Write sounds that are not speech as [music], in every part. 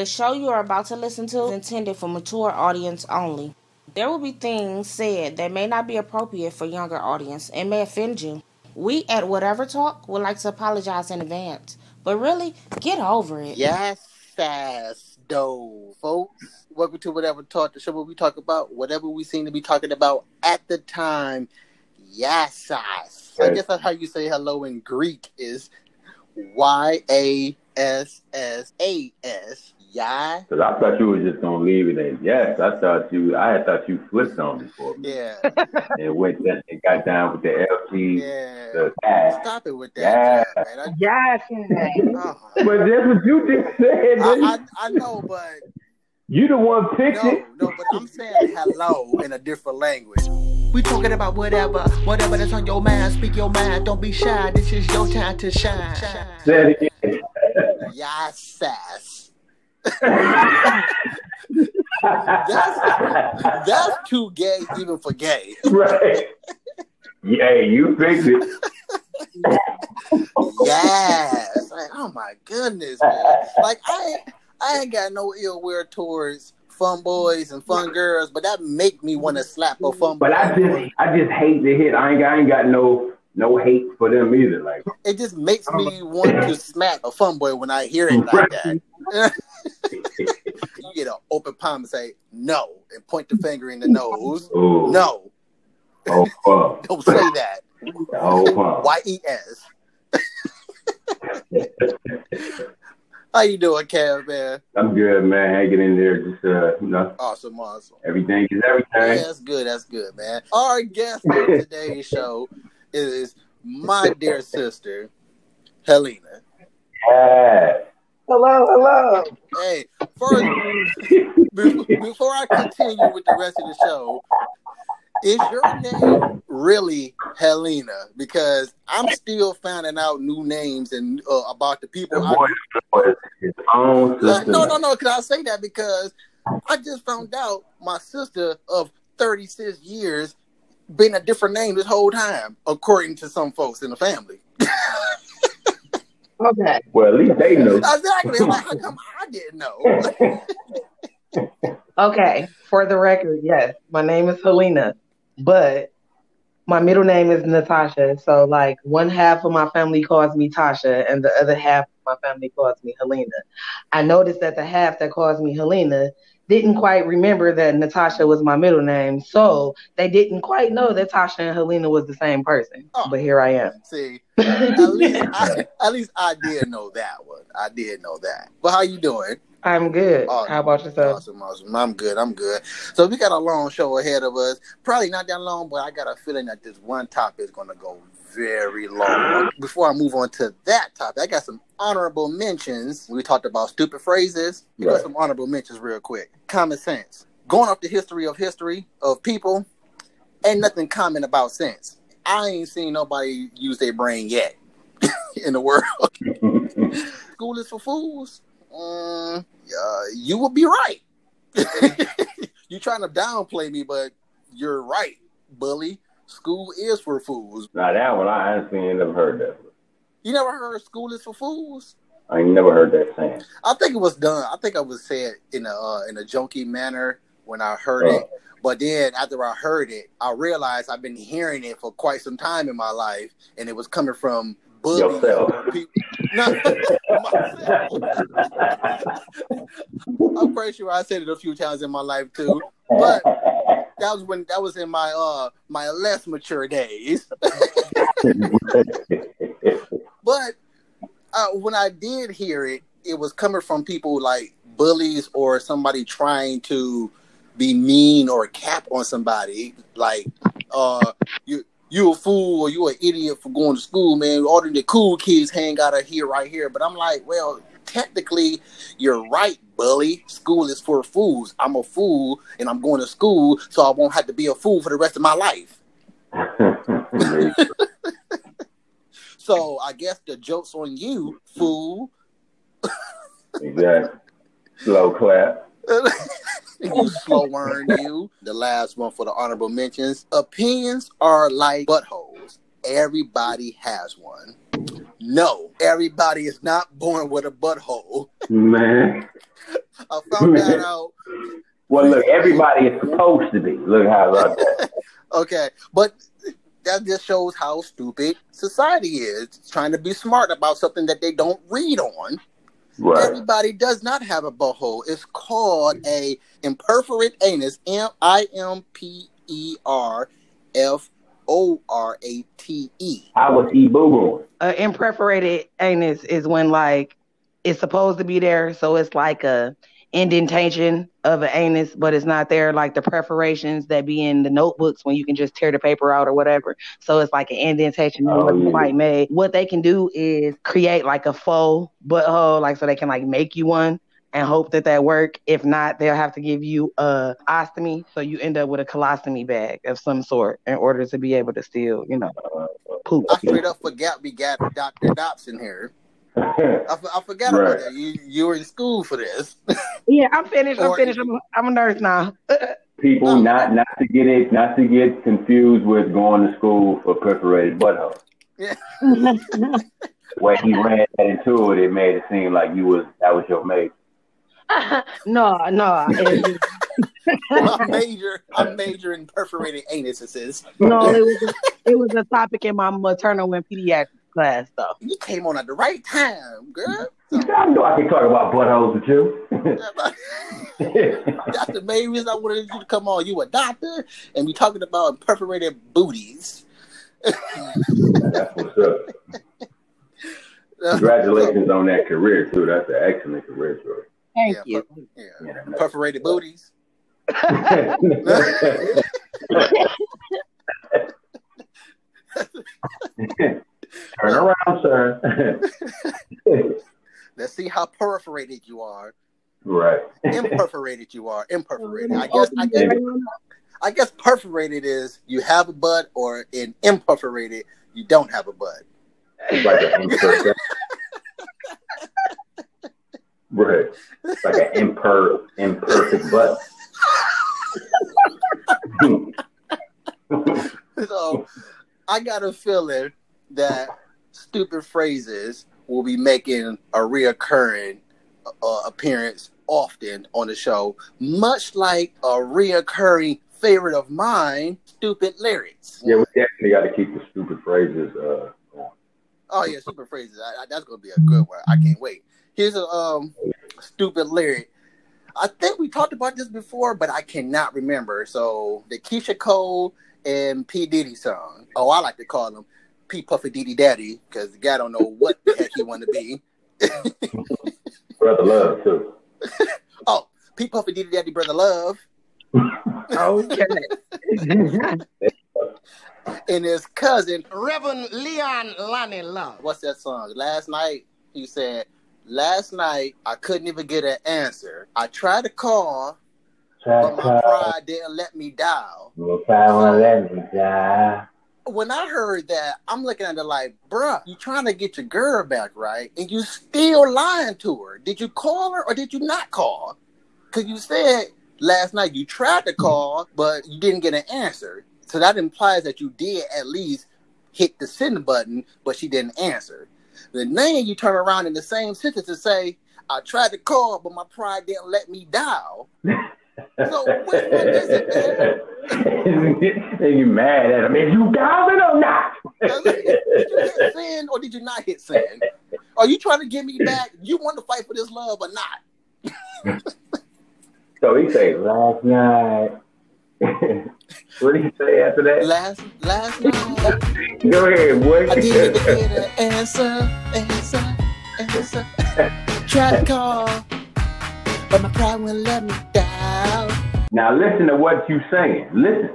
The show you are about to listen to is intended for mature audience only. There will be things said that may not be appropriate for younger audience and may offend you. We at Whatever Talk would like to apologize in advance, but really, get over it. Yes, ass, though, folks. Welcome to Whatever Talk, the show where we talk about whatever we seem to be talking about at the time. Yes, ass. I guess that's how you say hello in Greek is Y A S S A S. Yeah. Because I thought you were just gonna leave it at yes. I thought you, I had thought you flipped on it for me. Yeah. [laughs] and went down, and got down with the LG, Yeah. the cat. Stop it with that, Yeah. man. I, [laughs] Yes. oh, But that's what you just said. I, I. I know, but you the one picked no, it. no, but I'm saying hello in a different language. We talking about whatever, whatever that's on your mind. Speak your mind. Don't be shy. This is your time to shine. Say it again. Yes, sass. That's that's too gay even for gay. right. Yeah, you picked it. Yes. Like, oh my goodness, man. Like I ain't, I ain't got no ill will towards fun boys and fun girls, but that make me want to slap a fun boy. But I just, I just hate the hit. I ain't, got- I ain't got no, no hate for them either. Like, it just makes me want to smack a fun boy when I hear it like that. [laughs] [laughs] you get an open palm and say no and point the finger in the nose. oh, No, oh [laughs] fuck, don't say that. oh fuck. Y E S. How you doing, Kev, man? I'm good, man. Hanging in there, just uh, you know, Awesome, awesome. everything is Yeah, everything. that's good. That's good, man. Our guest on today's show is my dear sister, Helena. Yeah. Hello, hello. Hey, first, before I continue with the rest of the show, is your name really Helena? Because I'm still finding out new names and uh, about the The people. I, boy was Uh, no, no, no. Can I say that because I just found out my sister of 36 years been a different name this whole time, according to some folks in the family. [laughs] Okay. Well, at least they know. Exactly. I'm like, how [laughs] come I didn't know? [laughs] Okay. For the record, yes, my name is Helena, but my middle name is Natasha. So, like, one half of my family calls me Tasha, and the other half of my family calls me Helena. I noticed that the half that calls me Helena didn't quite remember that Natasha was my middle name, so they didn't quite know that Tasha and Helena was the same person. Oh. But here I am. See, [laughs] at least I, at least I did know that one. I did know that. But how you doing? I'm good. Oh, How about yourself? Awesome, awesome. I'm good. I'm good. So we got a long show ahead of us. Probably not that long, but I got a feeling that this one topic is going to go very long. Before I move on to that topic, I got some honorable mentions. We talked about stupid phrases. We got some honorable mentions real quick. Common sense. Going off the history of history of people, ain't nothing common about sense. I ain't seen nobody use their brain yet [laughs] in the world. [laughs] School is for fools. Mm, uh, you will be right. [laughs] you're trying to downplay me, but you're right, bully. School is for fools. now that one, I honestly ain't never heard that. One. You never heard school is for fools? I ain't never heard that saying. I think it was done. I think I was said in a uh, in a jokey manner when I heard Oh. it. But then after I heard it, I realized I've been hearing it for quite some time in my life, and it was coming from bullies. Yourself. People. No. [laughs] I'm pretty sure I said it a few times in my life too. But that was when that was in my uh my less mature days. [laughs] But uh, when I did hear it, it was coming from people like bullies or somebody trying to be mean or cap on somebody. Like, uh, you you a fool or you an idiot for going to school, man. All the cool kids hang out of here right here. But I'm like, well, technically, you're right, bully. School is for fools. I'm a fool and I'm going to school, so I won't have to be a fool for the rest of my life. [laughs] So I guess the joke's on you, fool. exactly. Slow clap. [laughs] you slow worm, you. The last one for the honorable mentions. Opinions are like buttholes. Everybody has one. No, everybody is not born with a butthole. Man. [laughs] I found that [laughs] out. Well, look, everybody is supposed to be. Look how about that. [laughs] Okay, but that just shows how stupid society is. Trying to be smart about something that they don't read on. Right. Everybody does not have a butthole. It's called a imperforate anus. M I M P E R F O R A T E. I was e boo boo. uh, imperforated anus is when like it's supposed to be there, so it's like a indentation of an anus, but it's not there. Like the perforations that be in the notebooks when you can just tear the paper out or whatever. So it's like an indentation that Oh, wasn't yeah. quite made. What they can do is create like a faux butthole, like so they can like make you one. And hope that that work. If not, they'll have to give you a ostomy, so you end up with a colostomy bag of some sort in order to be able to still, you know, poop. I straight up forgot we got Dr. Dobson here. I, f- I forgot Right. about that. You you were in school for this. [laughs] Yeah, I'm finished. I'm finished. I'm a, I'm a nurse now. [laughs] People not not to get it not to get confused with going to school for perforated butthole. Yeah. [laughs] When he ran that into it, it made it seem like you was that was your mate. No, no, it, I major I major in perforated anuses. no. It was a, it was a topic in my maternal and pediatric class, though. You came on at the right time, girl. I know I can talk about buttholes with [laughs] you. That's the main reason I wanted you to come on. You a doctor, and we talking about perforated booties. That's what's up. [laughs] Congratulations on that career too. That's an excellent career choice. Thank Yeah, you. Yeah. Yeah. Perforated booties. Turn around, sir. Let's see how perforated you are. right. Imperforated you are. Imperforated. I guess I guess I guess perforated is you have a butt, or in imperforated you don't have a butt. Like an imperfect. [laughs] right. It's like an imper imperfect butt. [laughs] So I got a feeling that stupid phrases will be making a reoccurring uh, appearance often on the show, much like a reoccurring favorite of mine, stupid lyrics. yeah, we definitely got to keep the stupid phrases. Uh, on. Oh yeah, stupid phrases. I, I, that's gonna be a good one. I can't wait. Here's a um stupid lyric. I think we talked about this before, but I cannot remember. So the Keyshia Cole and P Diddy song. Oh, I like to call him P Puffy Diddy Daddy because the guy don't know what the heck he want to be. [laughs] Brother love too. [laughs] Oh, P Puffy Diddy Daddy Brother Love Okay. [laughs] and his cousin. Reverend Leon Lonnie Love. What's that song? Last night he said. Last night I couldn't even get an answer. I tried to call, but my pride didn't let me dial. let me die. when I heard that, I'm looking at it like, bruh, you trying to get your girl back, right? And you still lying to her. Did you call her or did you not call? Because you said last night you tried to call, but you didn't get an answer. So that implies that you did at least hit the send button, but she didn't answer. Then then you turn around in the same sentence and say, I tried to call, but my pride didn't let me dial. So which one is it, and [laughs] you mad at him? Is you dialing or not? did you hit send or did you not hit send? Are you trying to get me back? You want to fight for this love or not? [laughs] so he say last night. What did he say after that? Last last night, Go ahead, boy. I didn't get an answer, answer, answer. Tried to call, but my pride wouldn't let me down. now listen to what you saying. Listen.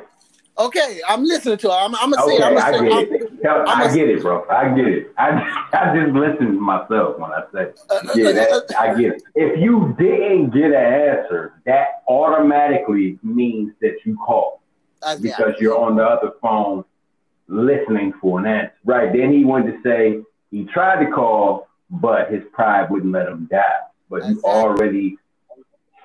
Okay, I'm listening to it. I'm, I'm gonna Okay, say, I'm I gonna get say, it. I'm I get it, bro. I get it. I [laughs] I just listen to myself when I say, yeah, that, I get it. If you didn't get an answer, that automatically means that you called I, because you're on the other phone listening for an answer. Right. Then he wanted to say he tried to call, but his pride wouldn't let him die. But you already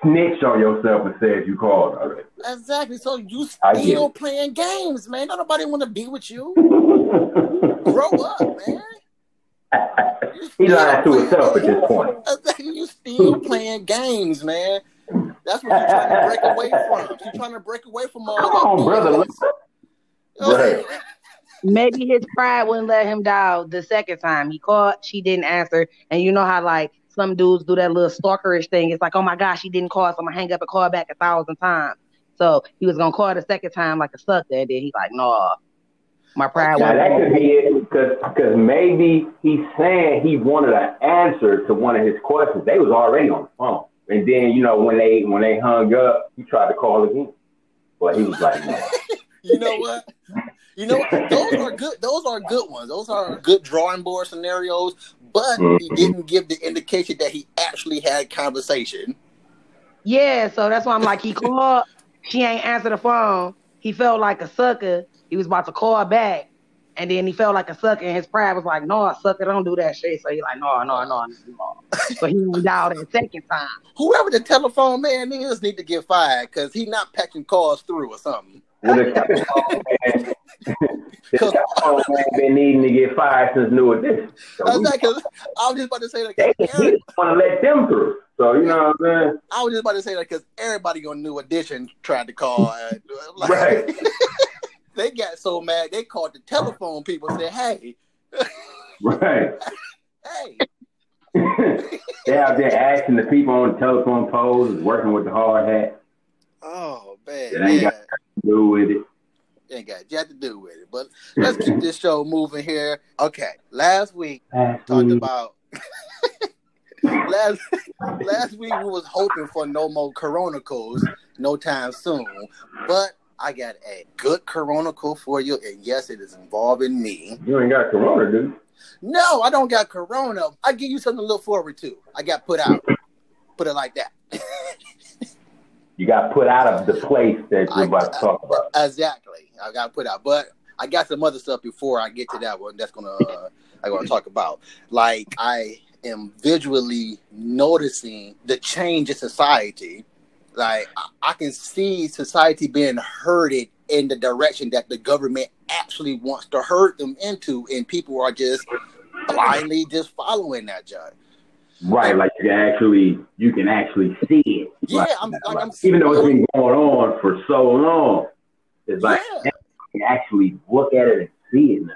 snitched on yourself and said you called already. exactly. So you I still playing games, man. Don't nobody want to be with you. [laughs] Grow up, man. He lied to himself at this point. [laughs] you still playing games, man. That's what you're trying to break away from. You're trying to break away from all Come on, brother. Right. Maybe his pride wouldn't let him dial the second time. He called, she didn't answer, and you know how like some dudes do that little stalkerish thing. It's like, oh my gosh, he didn't call, so I'm gonna hang up and call back a thousand times. So he was gonna call the second time like a sucker, and then he's like, no, my pride. Now that could be it because because maybe he's saying he wanted an answer to one of his questions. They was already on the phone, and then you know when they when they hung up, he tried to call again, but he was like, no. [laughs] You know what? You know those are good. Those are good ones. Those are good drawing board scenarios. But he Mhm. didn't give the indication that he actually had conversation. Yeah, so that's why I'm like, he [laughs] called, she ain't answer the phone. He felt like a sucker. He was about to call back, and then he felt like a sucker, and his pride was like, no, I sucker, don't do that shit. So he like, no, no, no, no. So he went dialed that second time. Whoever the telephone man is need to get fired because he not patching calls through or something. Well, the telephone man, [laughs] the man been needing to get fired since New Edition. So I was, I was just about to say that they because didn't want to let them through. So you know what I'm saying? I was just about to say that because everybody on New Edition tried to call. Uh, [laughs] like, Right. [laughs] they got so mad they called the telephone people and said, "Hey, Right. hey, they out there asking the people on the telephone poles working with the hard hat. Oh man, It ain't yeah." got to do with it. ain't got jack to do with it. But let's keep this show moving here. Okay, last week talked Mm. about [laughs] last last week we was hoping for no more coronicals no time soon, but I got a good coronical for you, and yes, it is involving me. You ain't got corona, dude. No, I don't got corona. I give you something to look forward to. I got put out. Put it like that. [laughs] You got put out of the place that you're about to talk about. Exactly. I got put out, but I got some other stuff before I get to that one. That's gonna uh, I'm gonna talk about. Like I am visually noticing the change in society. Like I, can see society being herded in the direction that the government actually wants to herd them into, and people are just blindly just following that judge. Right, like you can actually you can actually see it. Yeah, Like, I'm- like, I'm- even though it's been going on for so long, it's like Yeah. you can actually look at it and see it now.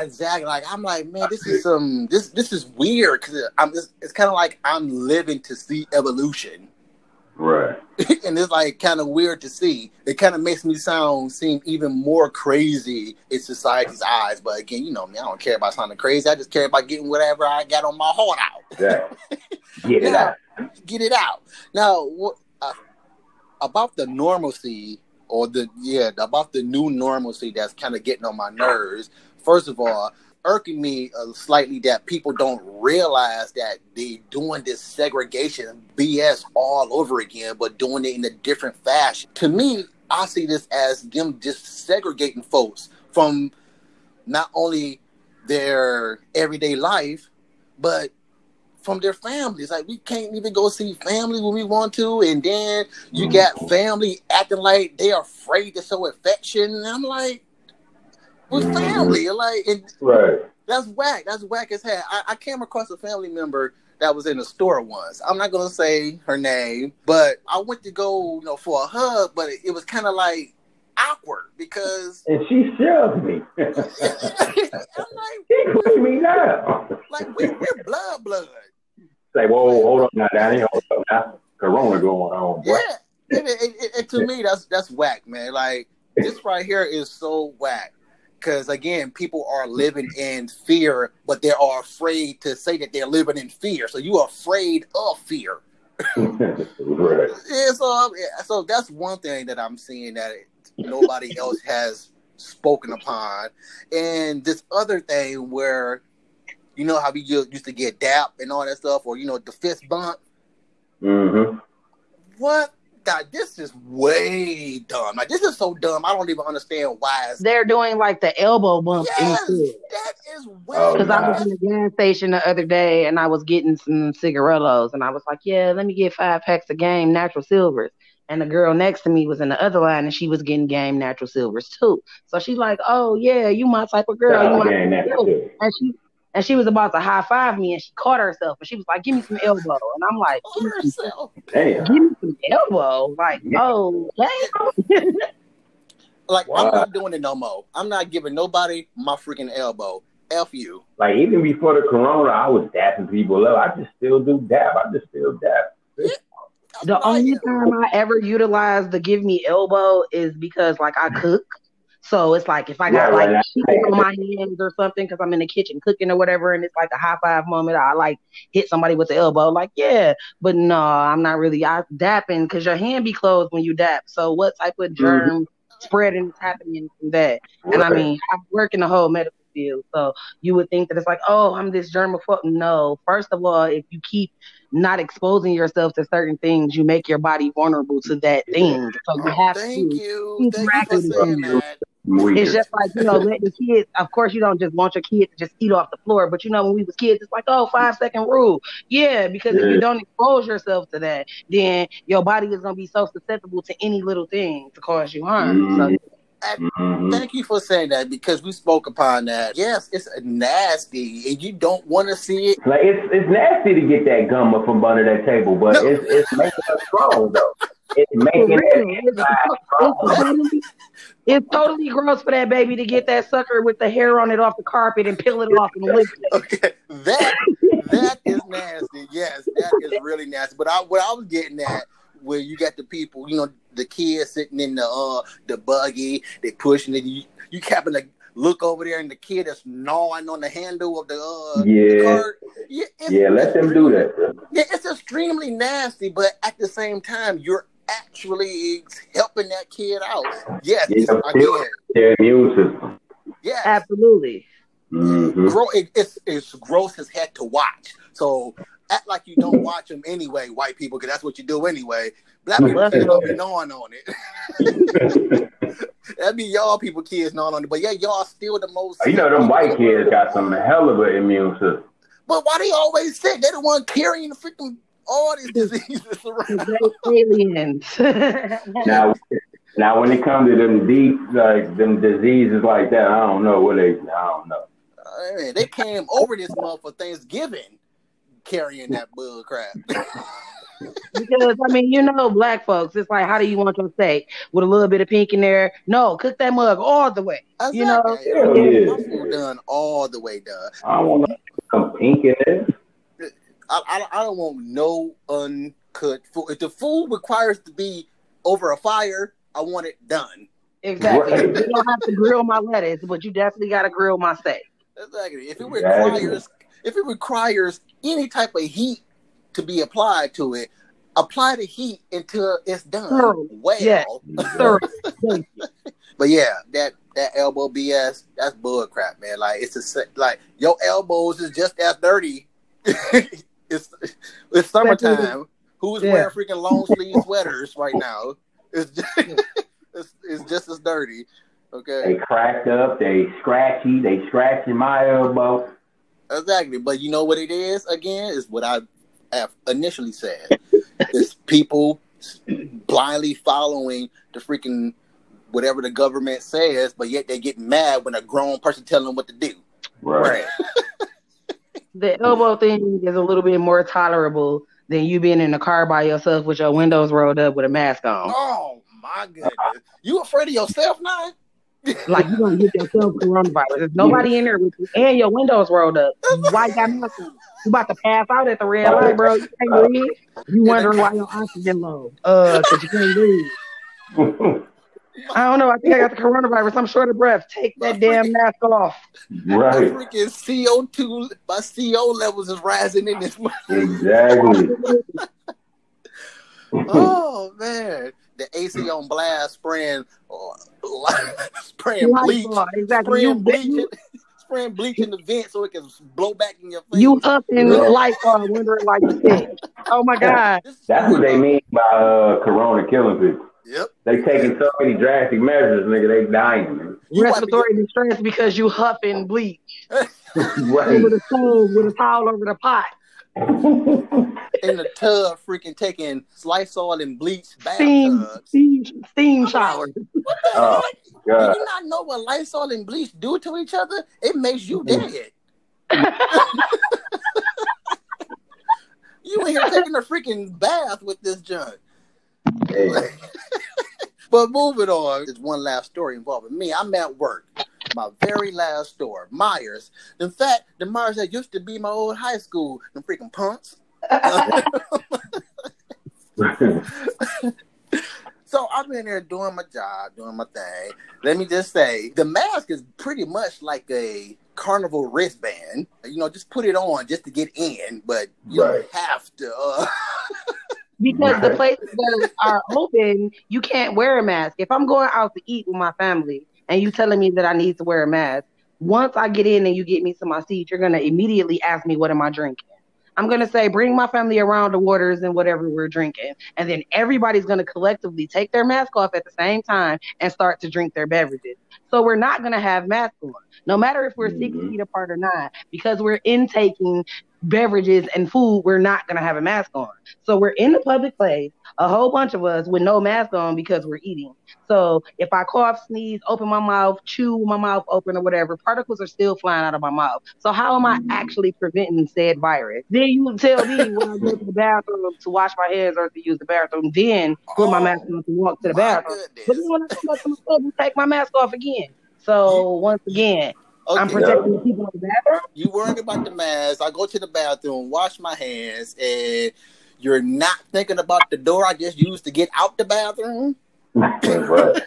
Exactly. Like I'm like, man, this is some this this is weird because I'm just it's kind of like I'm living to see evolution, Right. [laughs] [laughs] and it's like kind of weird to see. It kind of makes me sound seem even more crazy in society's eyes. But again, you know me, I don't care about sounding crazy. I just care about getting whatever I got on my heart out. Yeah. [laughs] Get it out. Get it out. Now, what uh, about the normalcy or the yeah about the new normalcy that's kind of getting on my nerves? First of all, irking me uh, slightly that people don't realize that they doing this segregation BS all over again, but doing it in a different fashion. To me, I see this as them just segregating folks from not only their everyday life, but from their families. Like we can't even go see family when we want to, and then you Mhm. got family acting like they are afraid to show affection. And I'm like, Mhm. family, like, Right. that's whack. That's whack as hell. I, I came across a family member that was in a store once. I'm not gonna say her name, but I went to go, you know, for a hug, but it, it was kind of like awkward because And she shoved me. [laughs] I'm like, she me down. like we, we're blood, blood. Say, whoa, hold on now, Danny. Hold up now. Corona going on, boy. Yeah, and- and- and to me, that's that's whack, man. Like this right here is so whack. Because again, people are living in fear, but they are afraid to say that they're living in fear. So you are afraid of fear. [laughs] right. Yeah, so so that's one thing that I'm seeing that nobody [laughs] else has spoken upon, and this other thing where, you know how we used used to get dap and all that stuff, or you know the fist bump. Mm-hmm. What? God, this is way dumb. Like this is so dumb. I don't even understand why. It's, They're doing like the elbow bump yes, instead. that is way. Oh, Because I was in the gas station the other day and I was getting some cigarillos and I was like, yeah, let me get five packs of game natural silvers. And the girl next to me was in the other line and she was getting game natural silvers too. So she's like, oh yeah, you my type of girl. You my type of girl. And she and she was about to high five me, and she caught herself, and she was like, "Give me some elbow," and I'm like, "She caught herself," and she was like, "Give me some elbow," like, On herself. Damn. "Give me some elbow," like, oh, damn. [laughs] Like Wow. I'm not doing it no more. I'm not giving nobody my freaking elbow. F you. Like even before the corona, I was dapping people up. I just still do dap. I just still dap. That's The only time I ever utilize the give me elbow is because like I cook. So it's like if I got Right, like right. cheese on my hands or something because I'm in the kitchen cooking or whatever, and it's like a high five moment, I like hit somebody with the elbow. Like yeah, but no, I'm not really. I dapping because your hand be closed when you dap. So what type of mm-hmm. germ spreading is happening from that? And I mean, I work in the whole medical field, so you would think that it's like, oh, I'm this germaphobe. No, first of all, if you keep not exposing yourself to certain things, you make your body vulnerable to that thing. So you have Thank to. you. Thank you for saying that. We It's just like you know, let letting kids. Of course, you don't just want your kid to just eat off the floor, but you know, when we was kids, it's like, oh, five second rule. Yeah, because if you don't expose yourself to that, then your body is gonna be so susceptible to any little thing to cause you harm. So Mhm. Thank you for saying that because we spoke upon that. Yes, it's nasty and you don't want to see it. Like it's it's nasty to get that gum up from under that table, but No. it's it's making us strong though. [laughs] It's making real, that it's, inside it's strong. totally, gross for that baby to get that sucker with the hair on it off the carpet and peel it off and lick it. [laughs] Okay, that that is nasty. Yes, that is really nasty. But I, what I was getting at, where you got the people, you know, the kids sitting in the uh the buggy, they pushing it. You, you happen to look over there, and the kid is gnawing on the handle of the uh the Yeah. cart. Yeah, Yeah, let them do that. bro. Yeah, it's extremely nasty, but at the same time, you're actually helping that kid out. Yes, Yeah, again, Their immune system. yes. Absolutely. hmm Gro- it, it's it's gross as heck to watch. So act like you don't watch them anyway, white people, because that's what you do anyway. Black people Love kids it. don't be gnawing on it. [laughs] That'd be y'all people kids gnawing on it. But yeah, y'all still the most. you know them white kids got some hell of an immune system. But why they always sick? They the one carrying the freaking all these diseases 'Cause around. aliens. [laughs] Now, now when it comes to them deep like them diseases like that, I don't know what they. I don't know. Uh, I mean, they came over this month for Thanksgiving carrying that bull crap. [laughs] Because I mean, you know, black folks, it's like, how do you want your steak with a little bit of pink in there? No, cook that mug all the way. You know, Exactly. Hell My yeah. done all the way done. I don't want some pink in it. I, I, I don't want no uncut food. If the food requires to be over a fire, I want it done. exactly. Right. You don't have to grill my lettuce, but you definitely got to grill my steak. Exactly. If it Exactly. requires if it requires any type of heat to be applied to it, apply the heat until it's done. Thorough. Well. Yeah. Thorough. [laughs] But yeah, that that elbow BS, that's bull crap, man. Like it's a like your elbows is just as dirty. [laughs] it's it's summertime. Who's Yeah. wearing freaking long sleeve sweaters right now? It's just, [laughs] [laughs] it's, it's just as dirty. Okay. They cracked up. They scratchy. They scratching my elbow. exactly. But you know what it is? Again, is what I have initially said. [laughs] it's people blindly following the freaking whatever the government says, but yet they get mad when a grown person telling them what to do. Right. The elbow thing is a little bit more tolerable than you being in the car by yourself with your windows rolled up with a mask on. Oh my goodness! You afraid of yourself now? [laughs] Like you gonna get yourself coronavirus. There's nobody in there with you, and your windows rolled up. Why you got nothing? You about to pass out at the red light, bro. You can't breathe. You wondering why your oxygen low? Uh, cause you can't breathe. [laughs] I don't know. I think I got the coronavirus. I'm short of breath. Take that damn mask off. My right. freaking CO two, my CO levels is rising in this. month. Exactly. [laughs] oh man, the AC on blast, spraying, [laughs] spraying bleach, exactly. Spraying bleach, [laughs] spraying bleach in the vent so it can blow back in your face. you up in Lysol wondering why you sick. Oh my God. That's what they mean by uh, Corona killing people. Yep. They taking so many drastic measures, nigga. They dying. Man. You might be- Respiratory distress because you huffing bleach [laughs] Right. over the stove with a towel over the pot. [laughs] in the tub, freaking taking Lysol and bleach Steam, bathtubs. steam, steam showers. oh Do God. you not know what Lysol and bleach do to each other? It makes you dead. [laughs] You in here taking a freaking bath with this junk. But moving on, there's one last story involving me. I'm at work. My very last store, Meijer's. In fact, the Meijer's that used to be my old high school, them freaking punks. [laughs] So I'm in there doing my job, doing my thing. Let me just say, the mask is pretty much like a carnival wristband. You know, just put it on just to get in, but you Right. don't have to. Uh, [laughs] because the places that are open, you can't wear a mask. If I'm going out to eat with my family and you telling me that I need to wear a mask, once I get in and you get me to my seat, you're gonna immediately ask me what am I drinking. I'm gonna say bring my family around the waters and whatever we're drinking, and then everybody's gonna collectively take their mask off at the same time and start to drink their beverages. So we're not gonna have masks on, no matter if we're six Mhm. feet apart or not, because we're intaking beverages and food. We're not gonna have a mask on. So we're in the public place, a whole bunch of us with no mask on because we're eating. So if I cough, sneeze, open my mouth, chew my mouth open or whatever, particles are still flying out of my mouth. So how am I mm-hmm. actually preventing said virus? Then you tell me when I go to the bathroom to wash my hands or to use the bathroom, then put my Oh, mask on to walk to the oh my bathroom. But then when I come back to my club, take my mask off again. So once again, I'm Okay, protecting the people in the bathroom. you worried about the mask. I go to the bathroom, wash my hands, and you're not thinking about the door I just used to get out the bathroom. right. [laughs]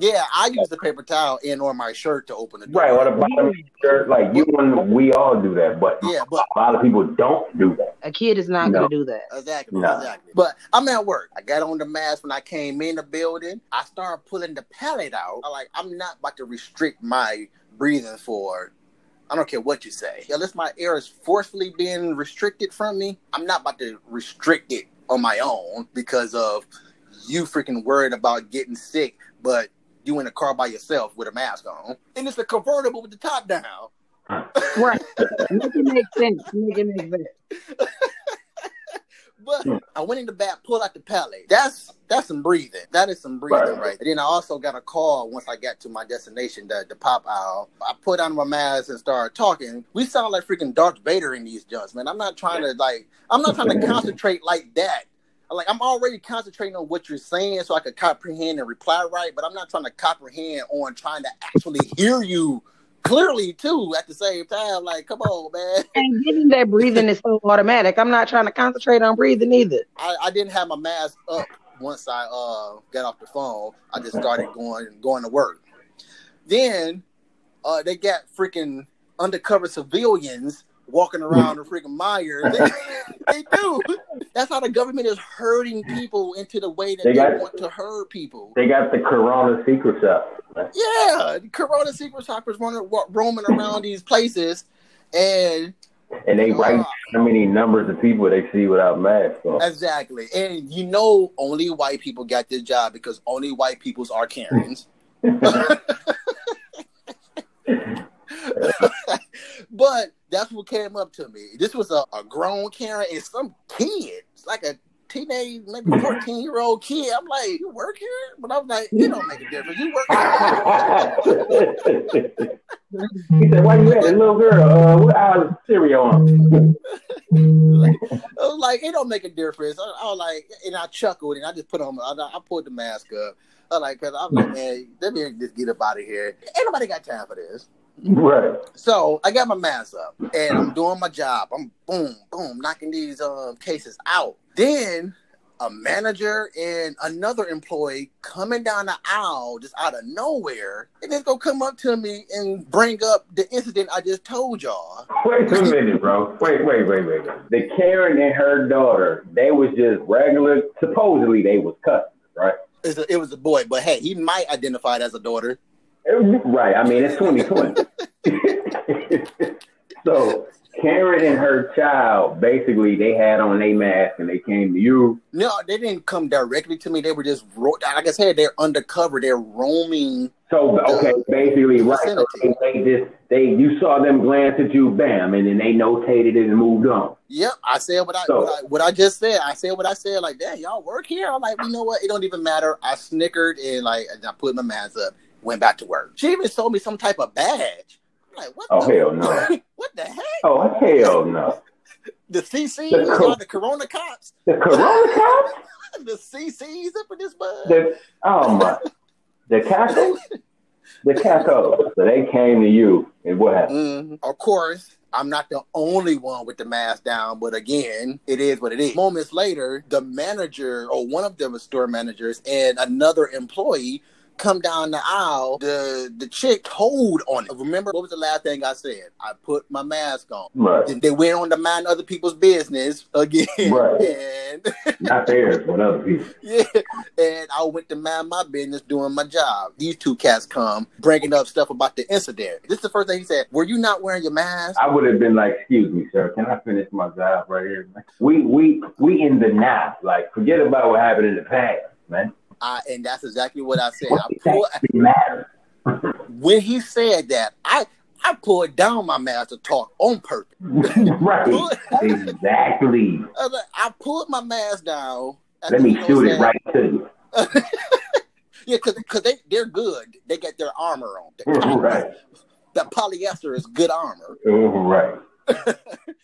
Yeah, I use the paper towel in or my shirt to open the door. Right. Or the bottom of your shirt, like you and we all do that, but Yeah, but a lot of people don't do that. A kid is not No. gonna do that. Exactly, No. exactly. But I'm at work. I got on the mask when I came in the building. I started pulling the pallet out. I like I'm not about to restrict my breathing for I don't care what you say. Unless my air is forcefully being restricted from me, I'm not about to restrict it on my own because of you freaking worried about getting sick, but you in the car by yourself with a mask on. And it's a convertible with the top down. Right. Make it make sense. Make it make sense. [laughs] But hmm. I went in the back, pulled out the pallet. That's that's some breathing. That is some breathing, Right. right? And then I also got a call once I got to my destination, the, the pop aisle. I put on my mask and started talking. We sound like freaking Darth Vader in these jumps, man. I'm not trying to like I'm not trying to [laughs] concentrate like that. Like I'm already concentrating on what you're saying so I could comprehend and reply right, but I'm not trying to comprehend on trying to actually hear you clearly too at the same time. Like, come on, man. [laughs] And getting that breathing is so automatic, I'm not trying to concentrate on breathing either. I, I didn't have my mask up once I uh got off the phone. I just started going going to work. Then uh they got freaking undercover civilians walking [laughs] around the freaking Meijer's. They, [laughs] they do. That's how the government is herding people into the way that They they, got- want to herd people. They got the Corona secret shop. Yeah, Corona secret shoppers running, roaming around these places, and And they write uh, how many numbers of people they see without masks on. exactly, and you know, only white people got this job because only white peoples are Karens. [laughs] but that's what came up to me. This was a, a grown Karen and some kid. It's like a teenage, maybe 14 year old kid. I'm like, you work here? But I'm like, it don't make a difference. You work here. he said, "Why you at, little girl? Uh, what hour is cereal on?" [laughs] I was like, it don't make a difference. I, I was like, and I chuckled and I just put on, I, I pulled the mask up. I was like, cause I'm like, man, let me just get up out of here. Ain't nobody got time for this. Right. So I got my mask up and I'm doing my job. I'm boom, boom, knocking these um, cases out. Then a manager and another employee coming down the aisle just out of nowhere and then go come up to me and bring up the incident I just told y'all. Wait a minute, bro. Wait, wait, wait, wait. The Karen and her daughter, they was just regular. Supposedly, they was customers, right? It was a boy, but hey, he might identify it as a daughter. Right. I mean, it's 2020. [laughs] so Karen and her child, basically, they had on a mask and they came to you. No, they didn't come directly to me. They were just, ro- like I said, they're undercover. They're roaming. So okay, basically, right. So they, they just they you saw them glance at you, bam, and then they notated it and moved on. Yep, I said what I, So- what I what I just said. I said what I said. Like, damn, y'all work here. I'm like, you know what? It don't even matter. I snickered and like and I put my mask up, went back to work. She even sold me some type of badge. like, what? Oh the, hell no. [laughs] What the heck? Oh hell no. [laughs] The CCs, The co- the Corona cops, The Corona cops? [laughs] the CCs up in this bud. The oh my the cacos? The cacos. So they came to you and what happened? Mhm. Of course, I'm not the only one with the mask down, but again, it is what it is. Moments later, the manager or one of the store managers and another employee come down the aisle. The the chick told on it. Remember what was the last thing I said? I put my mask on. Right. They went on to mind other people's business again. Right. [laughs] And Not theirs, but other people. [laughs] yeah, and I went to mind my business doing my job. These two cats come bringing up stuff about the incident. This is the first thing he said. Were you not wearing your mask? I would have been like, excuse me, sir, can I finish my job right here? We we we in the now. Like forget about what happened in the past, man. I, and that's exactly what I said. I pulled, matter? [laughs] when he said that, I I pulled down my mask to talk on purpose. [laughs] right. Exactly. I, was like, I pulled my mask down. Let me think, you know shoot it right to you. [laughs] yeah, because cause they, they're good. They got their armor on. right. That polyester is good armor. Right.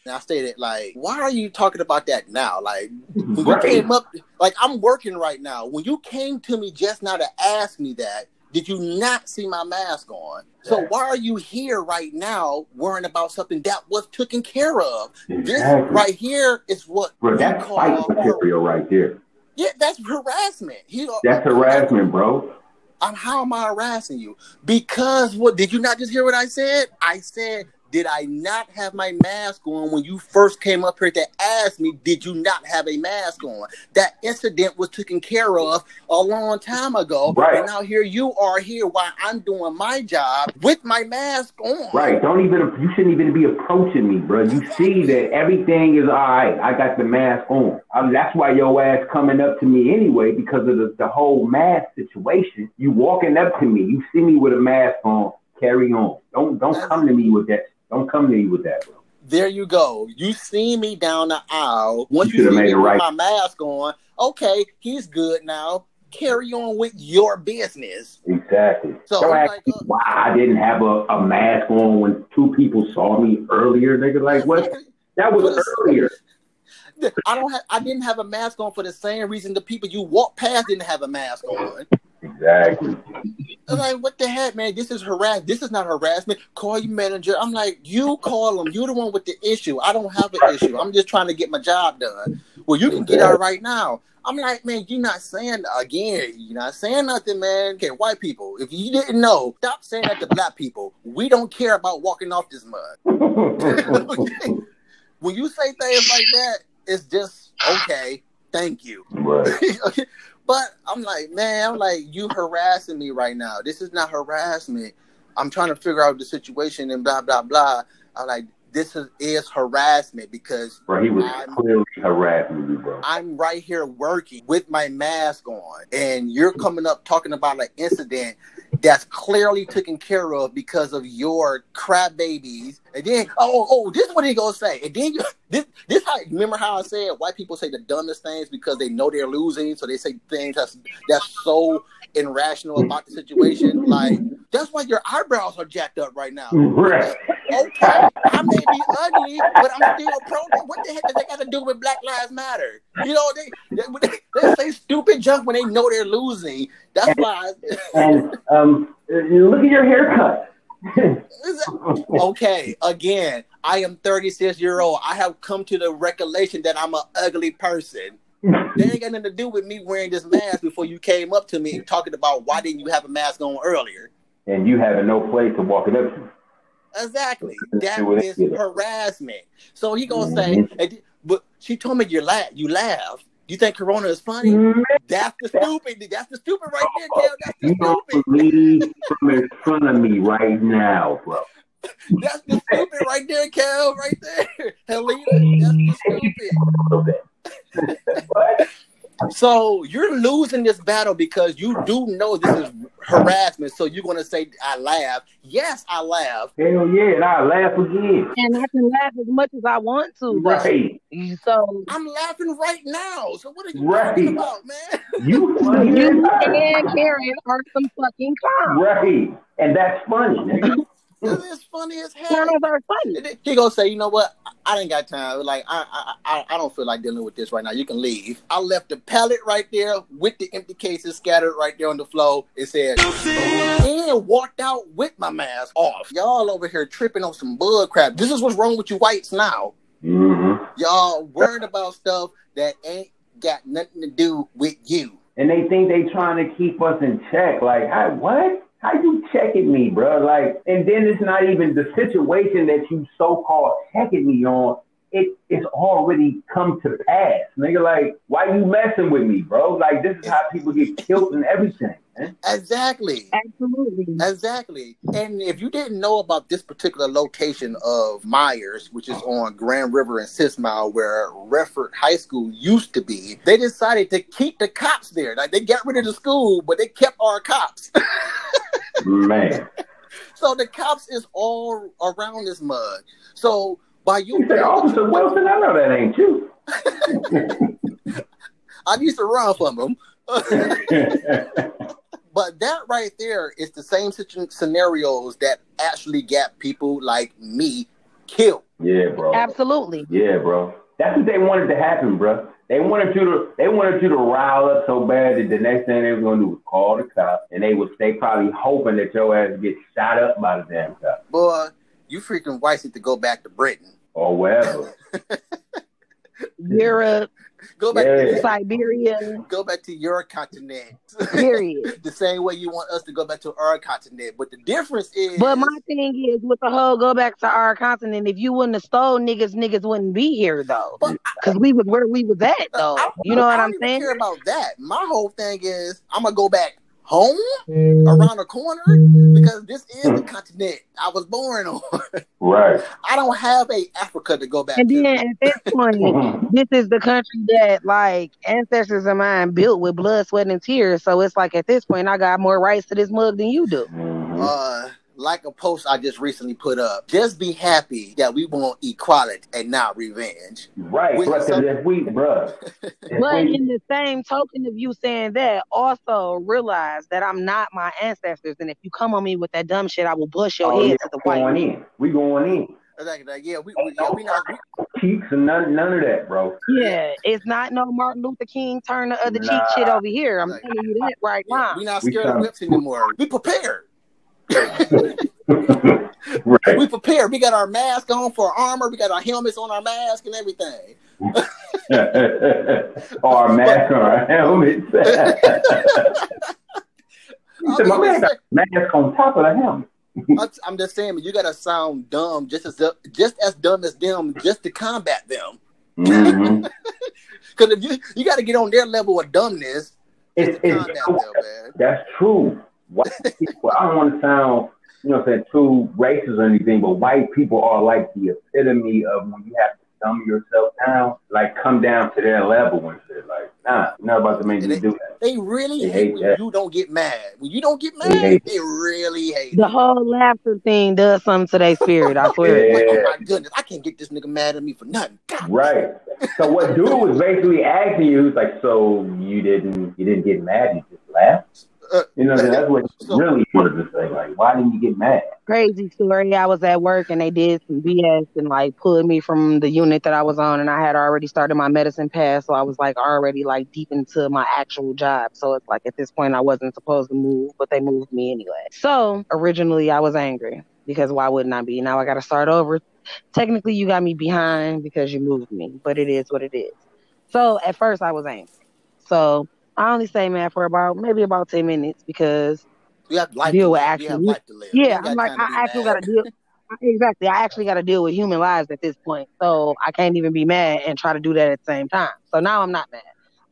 And I stated, like, why are you talking about that now? Like, when you came up, like, I'm working right now. When you came to me just now to ask me that, did you not see my mask on? So why are you here right now worrying about something that was taken care of? This right here is what Bro, that's fight material right there. yeah, that's harassment. He, uh, That's harassment, bro. I'm, how am I harassing you? Because what did you not just hear what I said? I said, did I not have my mask on when you first came up here to ask me, did you not have a mask on? That incident was taken care of a long time ago. Right. And now here you are here while I'm doing my job with my mask on. Right. Don't even you shouldn't even be approaching me, bro. You see that everything is all right. I got the mask on. I mean, that's why your ass coming up to me anyway because of the, the whole mask situation. You walking up to me, you see me with a mask on. Carry on. Don't don't come to me with that. Don't come to me with that, bro. There you go. You see me down the aisle. Once You you, see made me with right. my mask on, okay, he's good now. Carry on with your business. Exactly. So, Don't ask like, me why I didn't have a, a mask on when two people saw me earlier. They Nigga, like what? [laughs] That was earlier. [laughs] I don't have. I didn't have a mask on for the same reason the people you walk past didn't have a mask on. Exactly. I'm like, what the heck, man? This is harass. This is not harassment. Call your manager. I'm like, you call them. You're the one with the issue. I don't have an issue. I'm just trying to get my job done. Well, you can get out right now. I'm like, man, you're not saying again. You're not saying nothing, man. Okay, white people. If you didn't know, stop saying that to black people. We don't care about walking off this mud. [laughs] when you say things like that, it's just okay. Thank you. right. [laughs] but I'm like, man, I'm like, you harassing me right now. This is not harassment. I'm trying to figure out the situation and blah blah blah. I'm like, this is, is harassment because Bro, he was I'm- clearly harassing you, bro. I'm right here working with my mask on, and you're coming up talking about an incident that's clearly taken care of because of your crab babies. And then, oh, oh, this is what he gonna say. And then you, [laughs] this, this how remember how I said white people say the dumbest things because they know they're losing, so they say things that's that's so irrational about the situation. Like that's why your eyebrows are jacked up right now. Right. Okay, I may be ugly, but I'm still pro. What the heck does that got to do with Black Lives Matter? You know, they, they they say stupid junk when they know they're losing. That's why. And um, look at your haircut. Okay, again, I am 36 year old. I have come to the recollection that I'm an ugly person. They ain't got nothing to do with me wearing this mask before you came up to me talking about why didn't you have a mask on earlier. and you having no place to walk it up to. Exactly. That is harassment. So he gonna say, Mhm. and- but she told me you laugh. You laugh. You think Corona is funny? That's the stupid. That's the stupid right there, Kev. That's the You stupid. believe from in front of me right now, bro. That's the stupid right there, Kev. Right there, [laughs] Helena. That's the mm. stupid. A [laughs] what? So you're losing this battle because you do know this is harassment. So you're gonna say I laugh. Yes, I laugh. Hell yeah, and I laugh again. And I can laugh as much as I want to. Right. So I'm laughing right now. So what are you Right. talking about, man? You, [laughs] funny you and Karen are some fucking clowns. Right. And that's funny, nigga. [laughs] It's funny as hell. Pornos are funny. He gonna say, you know what? I, I didn't got time. Like I, I, I, I don't feel like dealing with this right now. You can leave. I left the pallet right there with the empty cases scattered right there on the floor. It said, and walked out with my mask off. Y'all over here tripping on some bug crap. This is what's wrong with you whites now. hmm Y'all worried about stuff that ain't got nothing to do with you. And they think they trying to keep us in check. Like, how, what? How you checking me, bro? Like, and then it's not even the situation that you so-called checking me on. It, it's already come to pass. Nigga, like, why you messing with me, bro? Like, this is how people get killed and everything, man. Exactly. Absolutely. Exactly. And if you didn't know about this particular location of Meijer's, which is on Grand River and Six Mile, where Redford High School used to be, they decided to keep the cops there. Like they got rid of the school, but they kept our cops. [laughs] Man. so the cops is all around this mud. So by you, You say, Officer Wilson, I know that ain't you. [laughs] I used to run from them. [laughs] But that right there is the same situ- scenarios that actually got people like me killed. yeah, bro. Absolutely. Yeah, bro. That's what they wanted to happen, bro. They wanted you to they wanted you to rile up so bad that the next thing they were gonna do was call the cops, and they was they probably hoping that your ass get shot up by the damn cops Boy, you freaking whites need to go back to Britain. or wherever. Europe, Go back Yeah. to Siberia, go back to your continent. period. [laughs] the same way you want us to go back to our continent. But the difference is But my thing is, with the whole go back to our continent, if you wouldn't have stole niggas, niggas wouldn't be here though. Because we was where we was at uh, though. I- You know what I I'm don't even saying? care about that. My whole thing is I'm gonna go back home Mm-hmm. around the corner because this is the continent I was born on. [laughs] right. I don't have a Africa to go back And to. then at this point, [laughs] this is the country that like ancestors of mine built with blood, sweat, and tears. So it's like at this point, I got more rights to this mug than you do. Mhm. uh like a post I just recently put up. Just be happy that we want equality and not revenge. right, with bro. 'cause some- if we, bro, if [laughs] But we, in the same token of you saying that, also realize that I'm not my ancestors, and if you come on me with that dumb shit, I will bust your oh, head yeah, to the we white. going in. We going in. Like, like, yeah, we, we, yeah, we not we, Cheeks and none, none of that, bro. Yeah, it's not no Martin Luther King turn the other cheek shit over here. I'm Like- telling you that right yeah, now. we not We scared of trying- whips anymore. We prepared. Right. We prepared. We got our mask on for our armor. We got our helmets on our mask and everything. [laughs] our mask on our helmets. [laughs] [laughs] He said, my man got mask on top of the helmet. I'm- just saying, you gotta sound dumb, just as just as dumb as them, just to combat them. Mm-hmm. Because if you you got to get on their level of dumbness It's, it's, them, that's true. White people, I don't want to sound, you know, what I'm saying too racist or anything, but white people are like the epitome of when you have to dumb yourself down, like come down to their level and shit. Like, nah, you're not about to make me do that. They really They hate hate when that. you don't get mad. When you don't get They mad, hate they really hate. The it. whole laughter thing does something to their spirit. I swear. Yeah. Like, oh my goodness, I can't get this nigga mad at me for nothing. God. Right. So what dude was basically asking you, he's like, so you didn't, you didn't get mad, you just laughed. Uh, You know, that's what so- really wanted to say. Like, why didn't you get mad? Crazy story. I was at work and they did some BS and like pulled me from the unit that I was on and I had already started my medicine pass, so I was like already like deep into my actual job. So it's like at this point I wasn't supposed to move, but they moved me anyway. So originally I was angry because why wouldn't I be? Now I got to start over. Technically you got me behind because you moved me, but it is what it is. So at first I was angry. So I only stay mad for about maybe about ten minutes because You have life Deal to with live. You have actually- life to live. Yeah, I'm like I actually mad. got to deal. Exactly, I actually got to deal with human lives at this point, so I can't even be mad and try to do that at the same time. So now I'm not mad.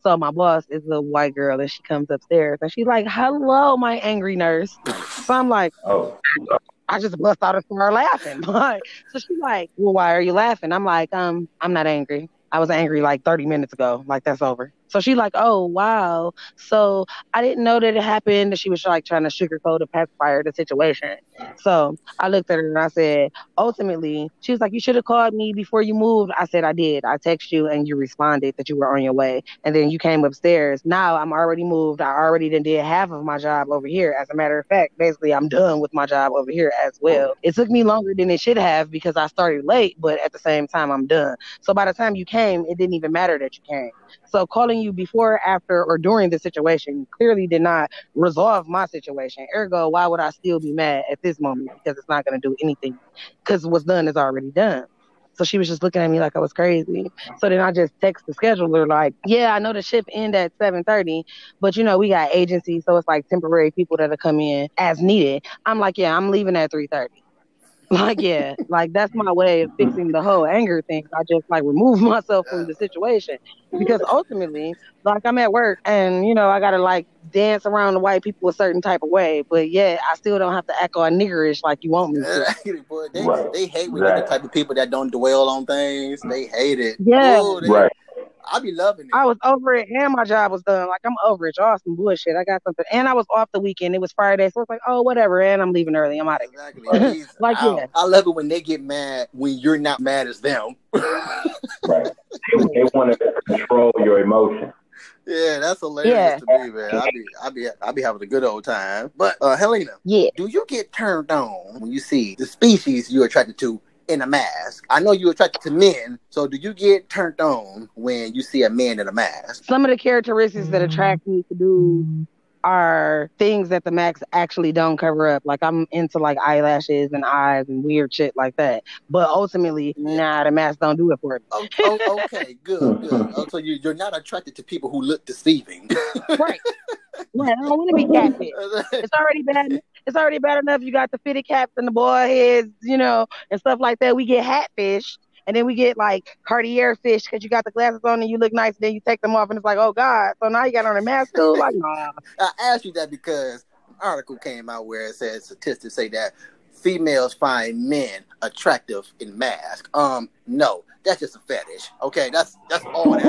So my boss is a white girl, and she comes upstairs and she's like, "Hello, my angry nurse." So I'm like, Oh, I just bust out and start laughing. [laughs] Like, so she's like, "Well, why are you laughing?" I'm like, "Um, I'm not angry. I was angry like 30 minutes ago. Like that's over." So she like, oh wow. So I didn't know that it happened. That she was like trying to sugarcoat or pacify the situation. So I looked at her and I said, ultimately, she was like, you should have called me before you moved. I said I did. I texted you and you responded that you were on your way, and then you came upstairs. Now I'm already moved. I already done did half of my job over here. As a matter of fact, basically I'm done with my job over here as well. It took me longer than it should have because I started late, but at the same time I'm done. So by the time you came, it didn't even matter that you came. So calling you before, after, or during the situation clearly did not resolve my situation. Ergo, why would I still be mad at this moment? Because it's not going to do anything. Because what's done is already done. So she was just looking at me like I was crazy. So then I just text the scheduler like, yeah, I know the shift end at 7:30, but you know we got agency, so it's like temporary people that'll come in as needed. I'm like, yeah, I'm leaving at 3:30. Like, yeah, like that's my way of fixing the whole anger thing. I just like remove [laughs] myself from the situation because ultimately, like I'm at work and you know I gotta like dance around the white people a certain type of way, but yet I still don't have to act all niggerish like you want me to. [laughs] Boy, they, Right. they hate when you're the type of people that don't dwell on things. They hate it. Yeah. Ooh, they- Right. I be loving it. I was over it and my job was done. Like I'm over it. Y'all some bullshit. I got something and I was off the weekend. It was Friday, so it's like, oh whatever, and I'm leaving early. I'm out of here. Exactly. [laughs] Like, I, yeah. I love it when they get mad when you're not mad as them. [laughs] Right. They want to control your emotion. yeah, that's hilarious Yeah. to me, man. I be, I be, I be having a good old time. But uh, Helena, Yeah. do you get turned on when you see the species you're attracted to in a mask? I know you're attracted to men, so do you get turned on when you see a man in a mask? Some of the characteristics that attract me to dudes mm-hmm. are things that the Max actually don't cover up. Like I'm into like eyelashes and eyes and weird shit like that. But ultimately, mm-hmm. nah, the mask don't do it for me. Oh, oh, okay, good, [laughs] good. Oh, so you, you're not attracted to people who look deceiving. Right. [laughs] Right. I don't want to be catfish. [laughs] It's already bad. It's already bad enough. You got the fitted caps and the boy heads, you know, and stuff like that. We get hat fish, and then we get like Cartier fish because you got the glasses on and you look nice. And then you take them off, and it's like, oh god. So now you got on a mask too. Like, [laughs] nah. I asked you that because an article came out where it says statistics say that females find men attractive in mask. Um, no, that's just a fetish. Okay, that's that's all that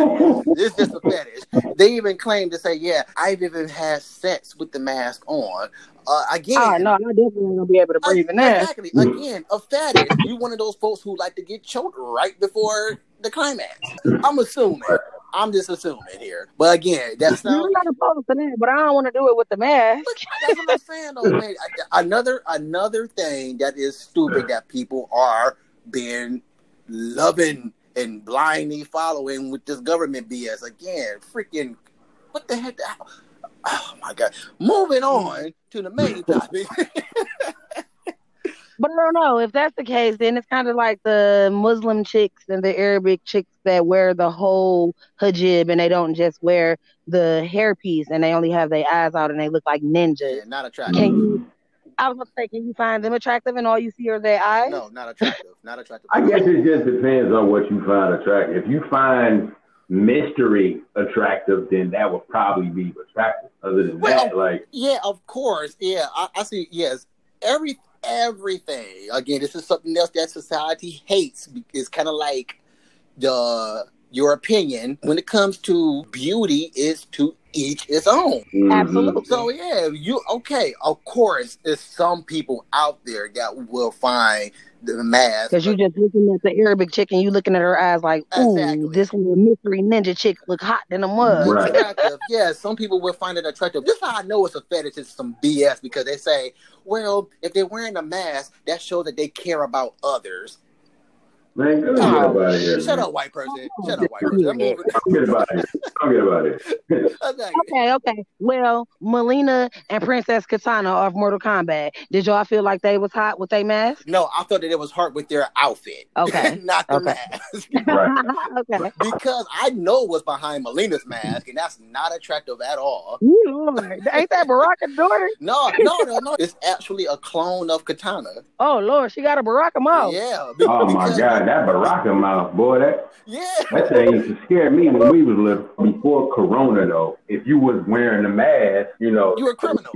is. It's just a fetish. They even claim to say, yeah, I've even had sex with the mask on. Uh, again, Oh no, I'm definitely gonna be able to breathe in there. Exactly. Again, a fetish. You one of those folks who like to get choked right before the climax. I'm assuming. I'm just assuming here. But again, that's not I'm not opposed to that, but I don't want to do it with the mask. that's what I'm saying, though, man. [laughs] Another another thing that is stupid that people are being loving and blindly following with this government BS. Again, freaking, what the heck? Oh, oh my god! Moving on mm. to the main [laughs] topic. But I don't know if that's the case. Then it's kind of like the Muslim chicks and the Arabic chicks that wear the whole hijab and they don't just wear the hairpiece and they only have their eyes out and they look like ninjas. yeah, not mm. attractive. Can you? I was gonna say, can you find them attractive and all you see are their eyes? No, not attractive. Not attractive. I guess it just depends on what you find attractive. If you find mystery attractive, then that would probably be attractive. Other than Well, that, like Yeah, of course. Yeah, I, I see. Yes, every everything. Again, this is something else that society hates. It's kind of like the your opinion when it comes to beauty is to each its own. mhm. Absolutely. So yeah, you okay? Of course, there's some people out there that will find the mask. Because you're just looking at the Arabic chick and you looking at her eyes like, ooh, Exactly. this little mystery ninja chick look hot than a mug. Right. attractive. [laughs] yeah, some people will find it attractive. This is how I know it's a fetish. It's some BS because they say, well, if they're wearing a mask, that shows that they care about others. Man, get Oh, out of here. Shut up, white person. Shut up, white person. I'm moving. Get about it. Get about it. Okay. Okay, okay. Well, Mileena and Princess Kitana of Mortal Kombat, did y'all feel like they was hot with their mask? No, I thought that it was hurt with their outfit. Okay. [laughs] Not the Okay. mask. [laughs] Okay. because I know what's behind Mileena's mask, and that's not attractive at all. You Lord. Ain't that Baraka's daughter? No, no, no, no. It's actually a clone of Kitana. Oh Lord, she got a Baraka mouth. Yeah. be- Oh my because- God, that Baraka mouth, boy, that Yeah. that thing used to scare me when we was little. Before Corona, though, if you was wearing a mask, you know, You were a criminal.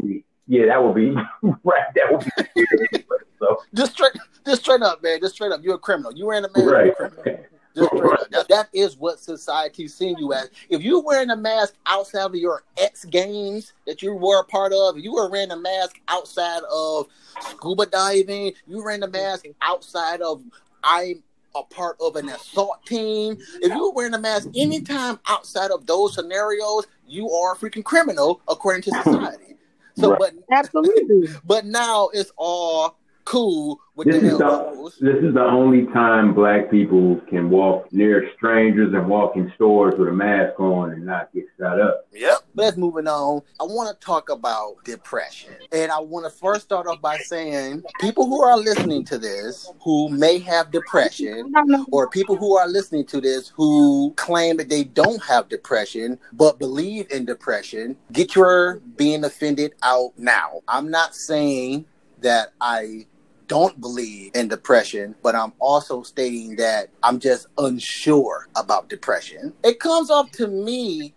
Yeah, that would be [laughs] right. That would be so Just straight, just straight up, man. Just straight up. You're a criminal. You were in a mask. Right. criminal. Just straight up. [laughs] That, that is what society seeing you as. If you're wearing a mask outside of your X Games that you were a part of, you were wearing a mask outside of scuba diving, you were wearing a mask outside of I'm a part of an assault team. If you were wearing a mask anytime outside of those scenarios, you are a freaking criminal according to society. So, Right. but [laughs] Absolutely. but now it's all cool with This the is the this is the only time black people can walk near strangers and walk in stores with a mask on and not get shot up. Yep. Let's moving on. I want to talk about depression. And I want to first start off by saying people who are listening to this who may have depression or people who are listening to this who claim that they don't have depression but believe in depression, get your being offended out now. I'm not saying that I don't believe in depression, but I'm also stating that I'm just unsure about depression. It comes off to me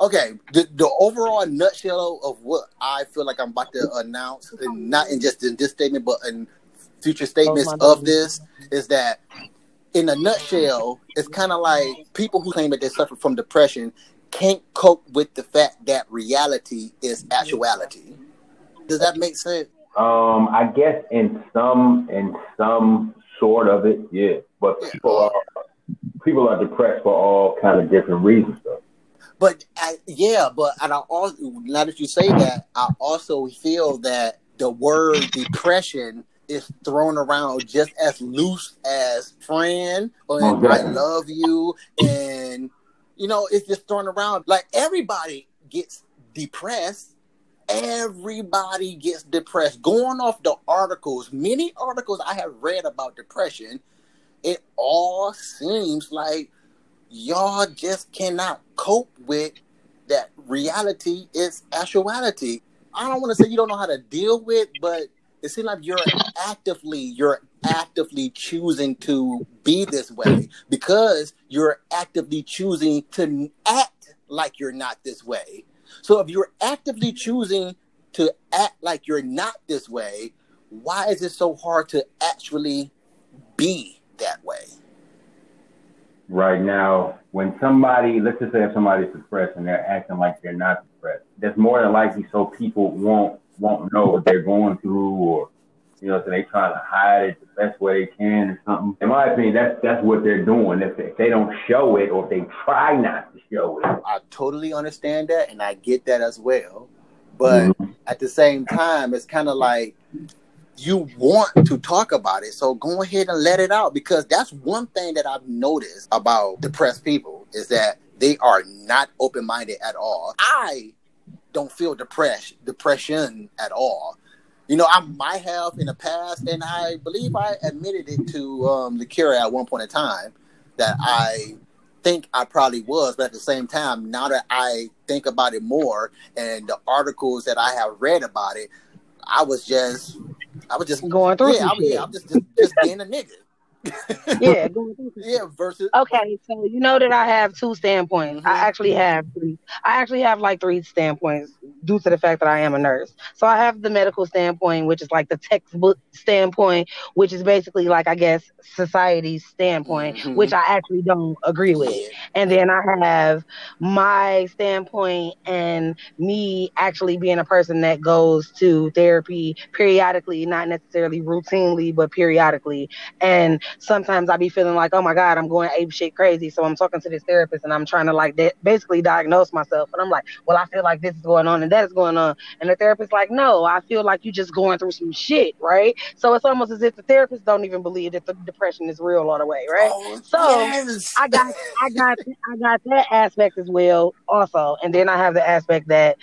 Okay, the, the overall nutshell of what I feel like I'm about to announce, and not in just in this statement, but in future statements Oh, of this, is that in a nutshell, it's kind of like people who claim that they suffer from depression can't cope with the fact that reality is actuality. Does that make sense? Um, I guess in some in some sort of it, yeah. But people are people are depressed for all kind of different reasons though. But I, yeah, but and I also now that you say that, I also feel that the word depression is thrown around just as loose as friend or Oh, I love you, and you know it's just thrown around like everybody gets depressed. Everybody gets depressed. Going off the articles, many articles I have read about depression, it all seems like y'all just cannot cope with that reality is actuality. I don't want to say you don't know how to deal with, but it seems like you're actively you're actively choosing to be this way because you're actively choosing to act like you're not this way. So if you're actively choosing to act like you're not this way, why is it so hard to actually be that way? Right now, when somebody let's just say if somebody's depressed and they're acting like they're not depressed, that's more than likely so people won't won't know what they're going through or you know, so they trying to hide it the best way they can or something. In my opinion, that's that's what they're doing. If they, if they don't show it or if they try not to show it, I totally understand that and I get that as well. But Mhm. at the same time, it's kind of like you want to talk about it. So go ahead and let it out because that's one thing that I've noticed about depressed people is that they are not open minded at all. I don't feel depressed, depression at all. You know, I might have in the past, and I believe I admitted it to um, Lakira at one point in time that I think I probably was, but at the same time, now that I think about it more and the articles that I have read about it, I was just, I was just Going through yeah, I was, yeah, I'm just, just just being a nigga. Yeah, going through some shit. yeah. Versus, Okay, so you know that I have two standpoints. I actually have three. I actually have like three standpoints due to the fact that I am a nurse. So I have the medical standpoint, which is like the textbook standpoint, which is basically like I guess society's standpoint, Mhm. which I actually don't agree with. And then I have my standpoint and me actually being a person that goes to therapy periodically, not necessarily routinely, but periodically. And sometimes I be feeling like, oh my God, I'm going ape shit crazy. So I'm talking to this therapist and I'm trying to like di- basically diagnose myself. And I'm like, well, I feel like this is going on and that is going on. And the therapist's like, no, I feel like you're just going through some shit, right? So it's almost as if the therapist don't even believe that the depression is real all the way, right? Oh, So, yes. I got I got I got that aspect as well also. And then I have the aspect that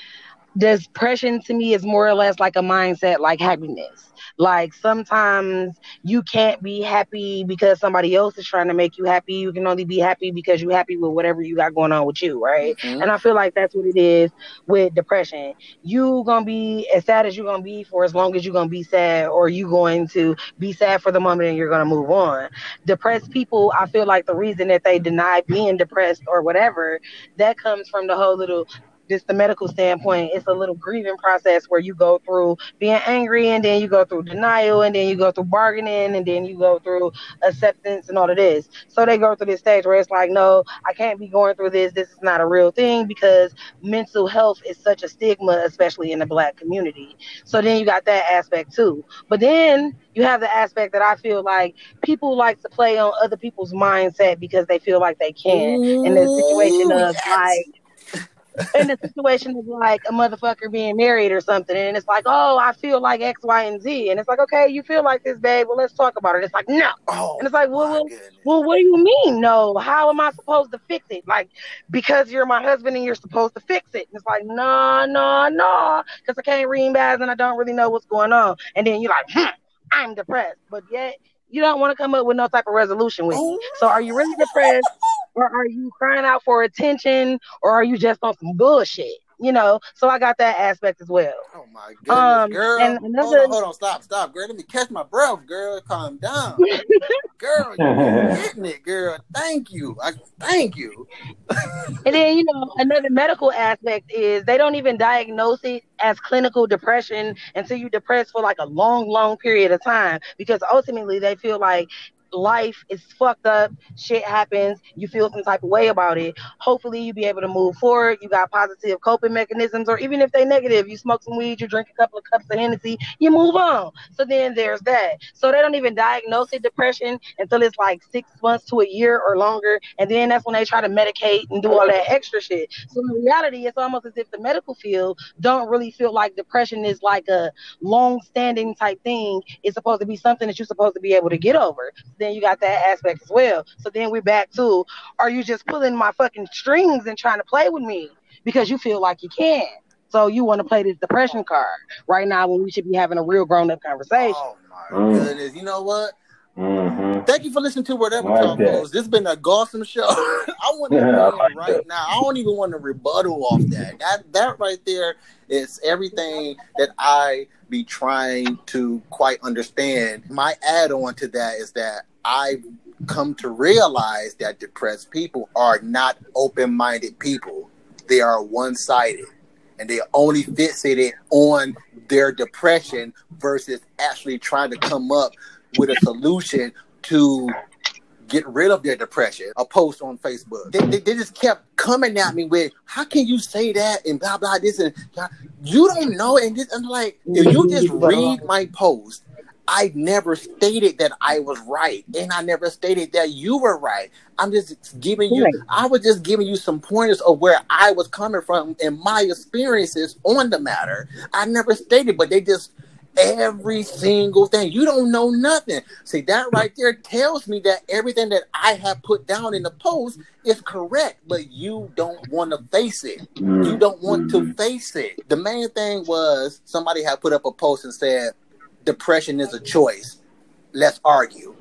depression to me is more or less like a mindset like happiness. Like sometimes you can't be happy because somebody else is trying to make you happy. You can only be happy because you're happy with whatever you got going on with you, right? Mhm. And I feel like that's what it is with depression. You gonna be as sad as you're gonna be for as long as you're gonna be sad, or you going to be sad for the moment and you're gonna move on. Depressed people, I feel like the reason that they deny being depressed or whatever, that comes from the whole little just the medical standpoint, it's a little grieving process where you go through being angry and then you go through denial and then you go through bargaining and then you go through acceptance and all of this. So they go through this stage where it's like, no, I can't be going through this. This is not a real thing because mental health is such a stigma, especially in the black community. So then you got that aspect too. But then you have the aspect that I feel like people like to play on other people's mindset because they feel like they can. in the situation of yes. like in the situation of like a motherfucker being married or something, and it's like, oh, I feel like X, Y, and Z, and it's like, okay, you feel like this, babe. Well, let's talk about it. It's like, no, Oh, and it's like, well, well, well, what do you mean, no? How am I supposed to fix it? Like, because you're my husband and you're supposed to fix it. And it's like, no, no, no, because I can't read math and I don't really know what's going on. And then you're like, hmm, I'm depressed, but yet you don't want to come up with no type of resolution with me. So are you really depressed? Or are you crying out for attention or are you just on some bullshit you know so i got that aspect as well Oh my goodness, Um, girl. and hold on, hold on, stop, stop, girl. Let me catch my breath, girl. Calm down. girl, you [laughs] hitting it, girl. Thank you. I thank you. and then you know another medical aspect is they don't even diagnose it as clinical depression until you're depressed for like a long long period of time because ultimately they feel like life is fucked up shit happens you feel some type of way about it hopefully you be able to move forward you got positive coping mechanisms or even if they negative you smoke some weed you drink a couple of cups of hennessy you move on. So then there's that. So they don't even diagnose it depression until it's like six months to a year or longer and then that's when they try to medicate and do all that extra shit. So in reality it's almost as if the medical field don't really feel like depression is like a long-standing type thing. It's supposed to be something that you're supposed to be able to get over then you got that aspect as well. So then we're back to are you just pulling my fucking strings and trying to play with me because you feel like you can? So you want to play this depression card right now when we should be having a real grown up conversation. Oh my Mm. goodness. You know what? hmm Thank you for listening to whatever Like talk that. goes. This has been a awesome show. [laughs] I want to Yeah, I like right that. now. I don't even want to rebuttal off that. That that right there is everything that I be trying to quite understand. My add on to that is that I've come to realize that depressed people are not open minded people. They are one sided and they only fixated on their depression versus actually trying to come up with a solution to get rid of their depression. A post on Facebook. They, they, they just kept coming at me with, "How can you say that?" and blah blah this and blah. you don't know. And this, I'm like, if you just [laughs] read my post, I never stated that I was right, and I never stated that you were right. I'm just giving you. Right. I was just giving you some pointers of where I was coming from and my experiences on the matter. I never stated, but they just every single thing. You don't know nothing. See that right there tells me that everything that I have put down in the post is correct, but you don't want to face it. You don't want to mm. face it. The main thing was somebody had put up a post and said, "Depression is a choice." Let's argue.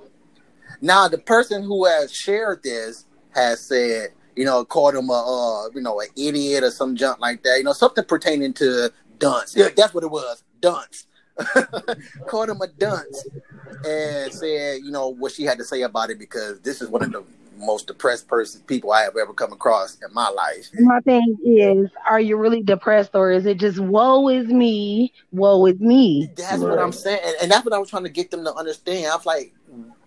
Now, the person who has shared this has said, you know, called him a, uh, you know, an idiot or some junk like that. You know, something pertaining to dunce. Yeah, that's what it was, dunce. [laughs] called him a dunce and said, you know, what she had to say about it because this is one of the most depressed person people I have ever come across in my life. My thing is, are you really depressed or is it just woe is me, woe is me? That's what I'm saying, and, and that's what I was trying to get them to understand. I was like,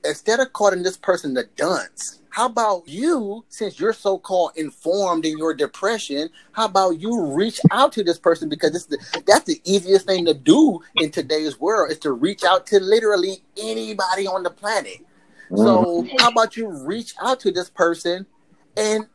instead of calling this person the dunce, how about you, since you're so called informed in your depression, how about you reach out to this person because it's the, that's the easiest thing to do in today's world is to reach out to literally anybody on the planet. So mm-hmm. how about you reach out to this person and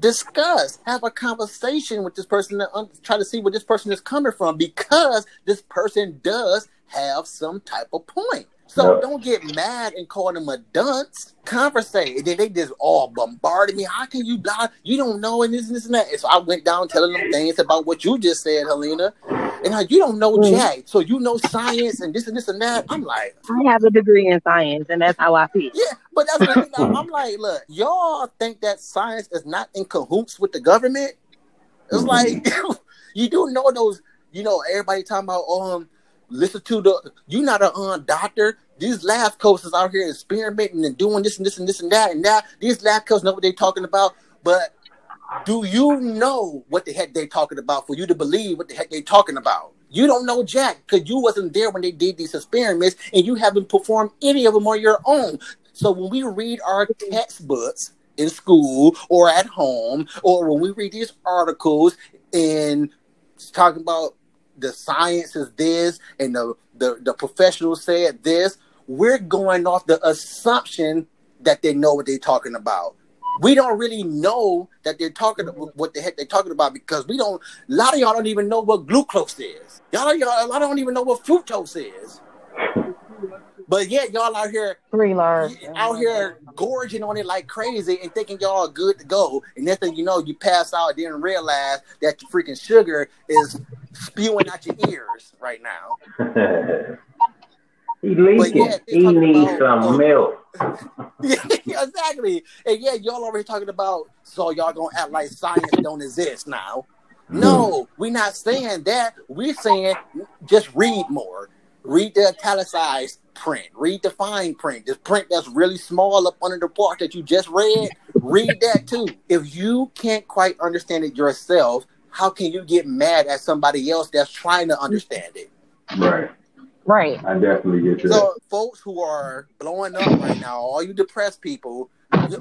discuss, have a conversation with this person to un- try to see where this person is coming from because this person does have some type of point. So Yeah. don't get mad and call them a dunce. Conversate. And then they just all bombarded me. How can you blah? You don't know and this and this and that. And so I went down telling them things about what you just said, Helena. And how you don't know Mm. Jack. So you know science and this and this and that. I'm like, I have a degree in science and that's how I feel. yeah, but that's what I mean. I'm [laughs] like, look, y'all think that science is not in cahoots with the government? It's Mhm. like [laughs] you do know those. You know, everybody talking about um, listen to the. you're not a um, doctor. These coats is out here experimenting and doing this and this and this and that and that. These lab coats know what they're talking about, but Do you know what the heck they're talking about for you to believe what the heck they're talking about? You don't know Jack because you wasn't there when they did these experiments and you haven't performed any of them on your own. So when we read our textbooks in school or at home, or when we read these articles and talking about the science is this and the, the, the professionals said this, we're going off the assumption that they know what they're talking about. We don't really know that they're talking mm-hmm. what the heck they're talking about because we don't. A lot of y'all don't even know what glucose is. Y'all, y'all, a lot don't even know what fructose is. [laughs] But yet y'all out here Three large. out here gorging on it like crazy and thinking y'all are good to go. And next thing you know, you pass out and didn't realize that your freaking sugar is spewing out your ears right now. [laughs] he leaking. yeah, he needs about- some milk. [laughs] yeah, exactly. And yeah, y'all already talking about so y'all gonna act like science don't exist now. Mm-hmm. No, we're not saying that. We're saying just read more. Read the italicized print. Read the fine print. This print that's really small up under the part that you just read. Read that too. If you can't quite understand it yourself, how can you get mad at somebody else that's trying to understand it? Right. Right. I definitely get you. So, folks who are blowing up right now, all you depressed people,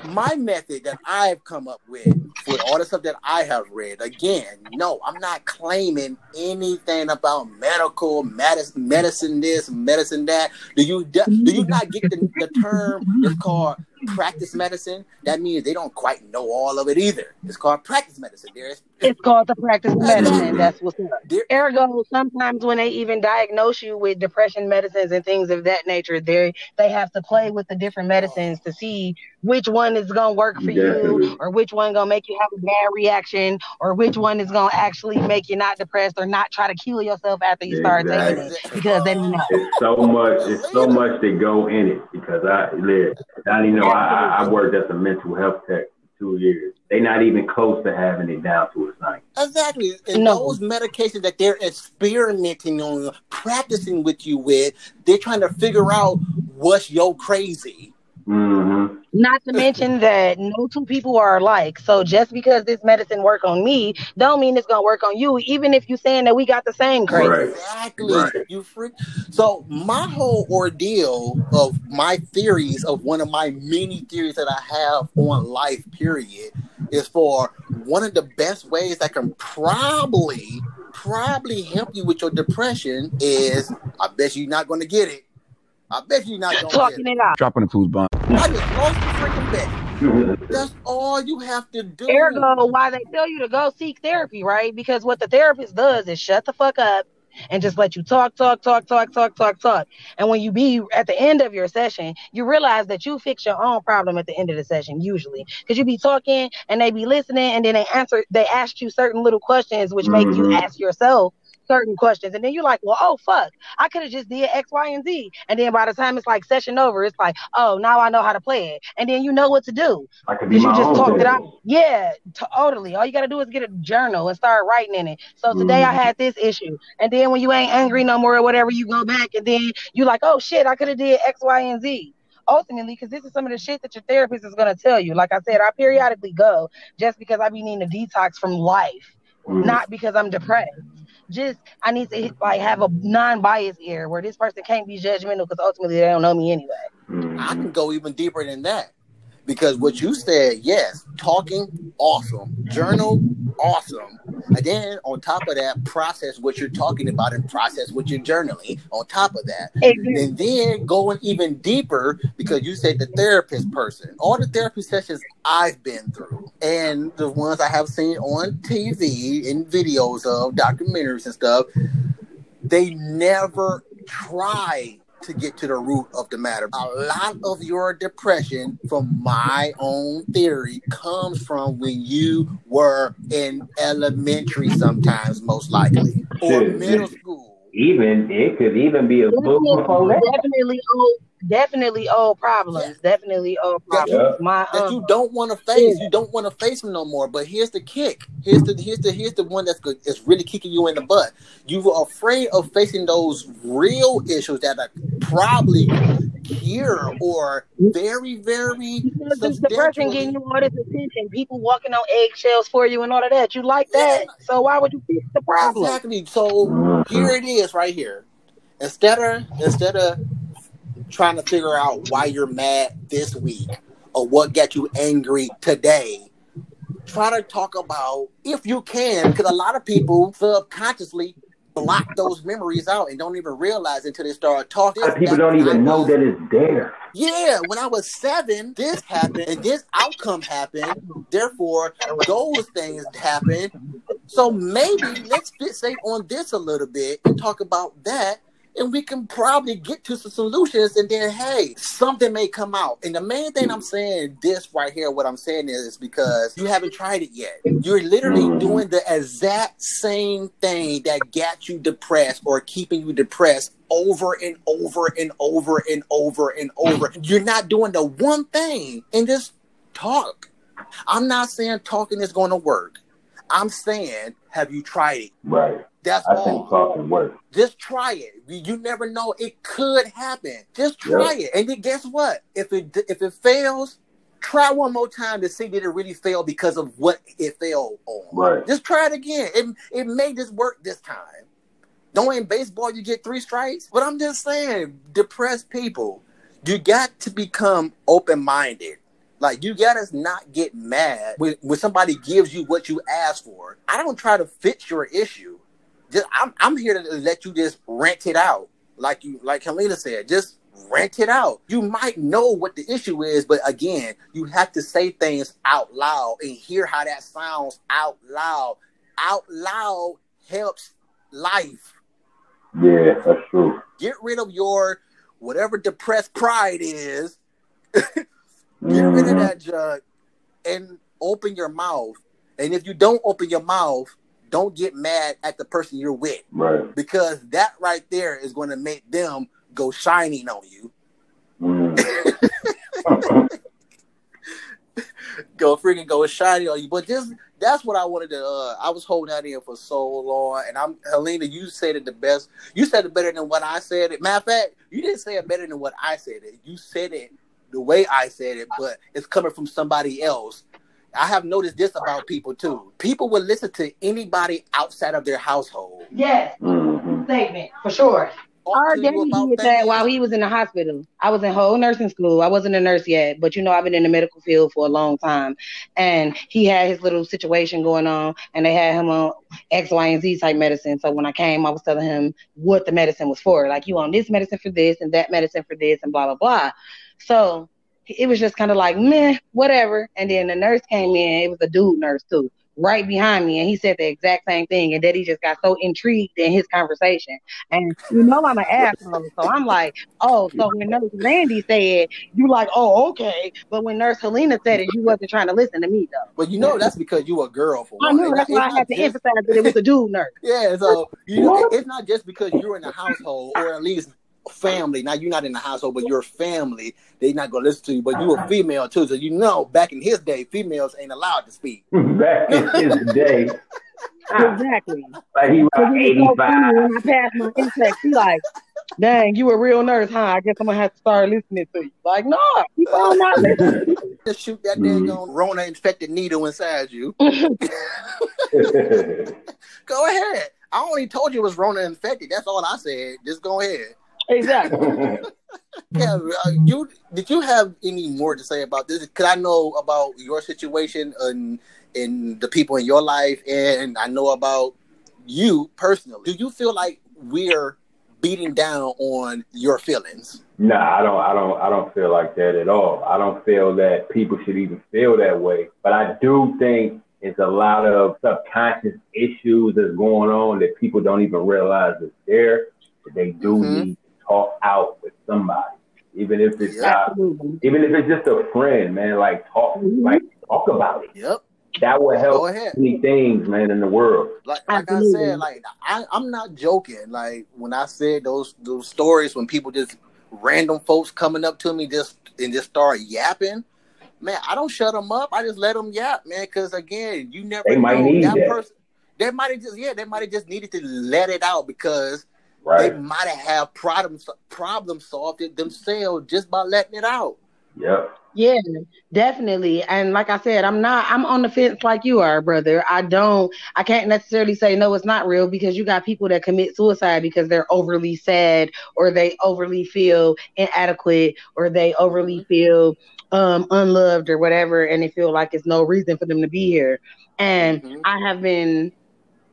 my method that I've come up with with all the stuff that I have read, again, no, I'm not claiming anything about medical medicine, medicine this, medicine that. Do you do you not get the, the term? It's called practice medicine. That means they don't quite know all of it either. It's called practice medicine. There's It's called the practice medicine. That's what's up. there, Ergo, sometimes when they even diagnose you with depression medicines and things of that nature, they they have to play with the different medicines to see which one is gonna work for you, or which one gonna make you have a bad reaction, or which one is gonna actually make you not depressed or not try to kill yourself after you start taking it because they don't know. It's so much. It's so much to go in it because I live. I you know I, I I worked as a mental health tech for two years. They're not even close to having it down to a science. Exactly. And No. those medications that they're experimenting on, practicing with you with, they're trying to figure out what's your crazy. Mm-hmm. Not to mention that no two people are alike. So just because this medicine work on me, don't mean it's gonna work on you. Even if you saying that we got the same crazy. Right. Exactly. Right. You freak. So my whole ordeal of my theories of one of my many theories that I have on life, period, is for one of the best ways that can probably probably help you with your depression is I bet you're not gonna get it. I bet you're not gonna get Talking it. it out. Dropping the food bomb. I just lost the freaking bet. That's all you have to do. Ergo, why they tell you to go seek therapy, right? Because what the therapist does is shut the fuck up and just let you talk, talk, talk, talk, talk, talk, talk. And when you be at the end of your session, you realize that you fix your own problem at the end of the session, usually. Because you be talking and they be listening and then they answer, they ask you certain little questions which make you Mhm. ask yourself certain questions. And then you're like, well, oh fuck, I could have just did X, Y, and Z. And then by the time it's like session over, it's like, oh, now I know how to play it. And then you know what to do. I could be you just talked it out. Yeah, totally. All you gotta do is get a journal and start writing in it. So today I Mhm. had this issue, and then when you ain't angry no more or whatever, you go back and then you're like, oh shit, I could have did X, Y, and Z. Ultimately, because this is some of the shit that your therapist is gonna tell you. Like I said, I periodically go just because I be needing to detox from life, Mhm. not because I'm depressed. Just I need to like have a non-biased ear where this person can't be judgmental because ultimately they don't know me anyway. I Mhm. can go even deeper than that. Because what you said, yes, talking, awesome. Journal, awesome. And then on top of that, process what you're talking about and process what you're journaling on top of that. And then going even deeper, because you said the therapist person, all the therapy sessions I've been through, and the ones I have seen on TV in videos of documentaries and stuff, they never try to get to the root of the matter. A lot of your depression, from my own theory, comes from when you were in elementary, sometimes most likely, or middle school. Even it could even be a book before that. definitely old, definitely old problems. Definitely old problems. Yeah. My that um, you don't want to face. You don't want to face them no more. But here's the kick. Here's the here's the here's the one that's good. It's really kicking you in the butt. You were afraid of facing those real issues that are probably secure or very, very Because it's the person substantially. getting you all this attention, people walking on eggshells for you and all of that. You like that? So why would you fix the problem? Exactly. So here it is, right here. Instead of instead of trying to figure out why you're mad this week or what got you angry today, try to talk about if you can, because a lot of people subconsciously block those memories out and don't even realize until they start talking. People don't even know that it's there. Yeah, when I was seven, this happened and this outcome happened. Therefore, those things happened. So maybe let's fixate on this a little bit and talk about that. And we can probably get to some solutions. And then, hey, something may come out. And the main thing I'm saying, this right here, what I'm saying is because you haven't tried it yet. You're literally doing the exact same thing that got you depressed or keeping you depressed over and over and over and over and over. You're not doing the one thing and just talk. I'm not saying talking is going to work. I'm saying, have you tried it? Right. That's I all. think talking works. Just try it. You never know; it could happen. Just try it, and then guess what? If it if it fails, try one more time to see did it really fail because of what it failed on. Right. Just try it again. It it may just work this time. Don't in baseball you get three strikes, but I'm just saying, depressed people, you got to become open minded. Like you gotta not get mad when, when somebody gives you what you ask for. I don't try to fix your issue. Just I'm I'm here to let you just rent it out. Like you like Helena said, just rent it out. You might know what the issue is, but again, you have to say things out loud and hear how that sounds out loud. Out loud helps life. Yeah, that's true. Get rid of your whatever depressed pride is. [laughs] Get rid of Mhm. that jug and open your mouth. And if you don't open your mouth, don't get mad at the person you're with Right. because that right there is going to make them go shining on you. Mm. [laughs] Go freaking go shining on you. But just that's what I wanted to. Uh, I was holding that in for so long, and I'm Helena. You said it the best. You said it better than what I said it. Matter of fact, you didn't say it better than what I said it. You said it the way I said it, but it's coming from somebody else. I have noticed this about people too. People will listen to anybody outside of their household. Yes, Mhm. statement for sure. Talk Our daddy did that while he was in the hospital. I was in whole nursing school. I wasn't a nurse yet, but you know I've been in the medical field for a long time. And he had his little situation going on, and they had him on X, Y, and Z type medicine. So when I came, I was telling him what the medicine was for. Like you on this medicine for this, and that medicine for this, and blah blah blah. So it was just kind of like meh, whatever. And then the nurse came in. It was a dude nurse too, right behind me, and he said the exact same thing. And Daddy just got so intrigued in his conversation. And you know I'm an asshole, so I'm like, oh, so when Nurse Randy said, you like, oh, okay. But when Nurse Helena said it, you wasn't trying to listen to me though. But you know that's because you a girl for I one. know It's that's why I had to just- emphasize that it was a dude nurse. [laughs] Yeah, so you know, it's not just because you're in the household or at least family. Now you're not in the household, but your family. They not gonna listen to you. But you a female too, so you know back in his day, females ain't allowed to speak. [laughs] Back in his day, Exactly. like he was Because it was so 85. when I passed my NCLEX, he like, dang, you a real nurse, huh? I guess I'm gonna have to start listening to you. Like, no, keep on not listening. Just shoot that Mhm. dang Rona infected needle inside you. [laughs] [laughs] Go ahead. I only told you it was Rona infected. That's all I said. Just go ahead. Exactly. [laughs] Yeah, uh, you did you have any more to say about this? Because I know about your situation and and the people in your life, and I know about you personally. Do you feel like we're beating down on your feelings? Nah, I don't. I don't. I don't feel like that at all. I don't feel that people should even feel that way. But I do think it's a lot of subconscious issues that's going on that people don't even realize is there. That they do Mhm. need to talk out with somebody, even if it's Yeah. not, even if it's just a friend, man. Like talk, Mhm. like talk about it. Yep. That will Go help ahead. many things, man, in the world. Like like I said, like I, I'm not joking. Like when I said those those stories when people just random folks coming up to me just and just start yapping. Man, I don't shut them up. I just let them yap, man. Because again, you never They might know need that that. person. They might have just yeah, they might have just needed to let it out because Right. they might have problem problem solved it themselves just by letting it out. Yep. Yeah, definitely. And like I said, I'm not I'm on the fence like you are, brother. I don't I can't necessarily say no it's not real because you got people that commit suicide because they're overly sad or they overly feel inadequate or they overly feel um unloved or whatever and they feel like it's no reason for them to be here. And Mhm. I have been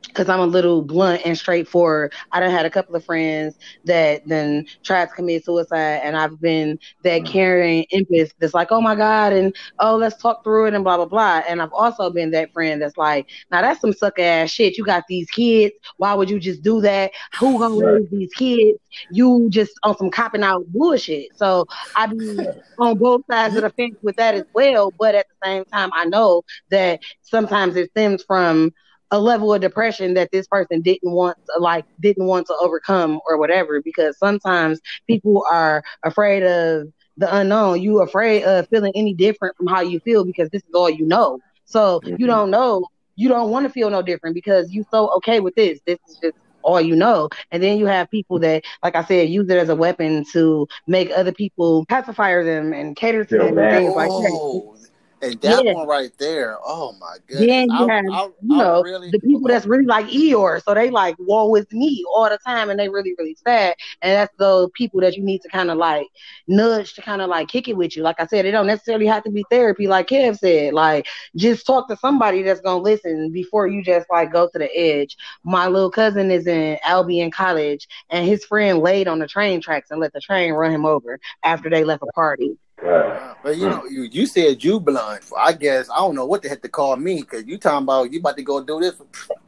because I'm a little blunt and straightforward. I done had a couple of friends that then tried to commit suicide, and I've been that mm. caring empath that's like, oh my God, and oh, let's talk through it and blah, blah, blah. And I've also been that friend that's like, now that's some sucker ass shit. You got these kids. Why would you just do that? Who gonna Right. raise these kids? You just on some copping out bullshit. So I be on both sides of the fence with that as well. But at the same time, I know that sometimes it stems from a level of depression that this person didn't want to like didn't want to overcome or whatever because sometimes people are afraid of the unknown. You afraid of feeling any different from how you feel because this is all you know. So Mhm. you don't know. You don't want to feel no different because you so okay with this. This is just all you know. And then you have people that like i said use it as a weapon to make other people pacify them and cater to Feel them and bad. things like that. Oh, and that one right there. Oh my goodness. Then you have, I, you I know, really, the people that's oh. really like Eeyore, so they like war with me all the time, and they really, really sad. And that's those people that you need to kind of like nudge to kind of like kick it with you. Like I said, it don't necessarily have to be therapy, like Kev said. Like just talk to somebody that's gonna listen before you just like go to the edge. My little cousin is in Albion College, and his friend laid on the train tracks and let the train run him over after they left a party. But you know, you, you said you blunt. I guess I don't know what the heck to call me because you talking about you about to go do this.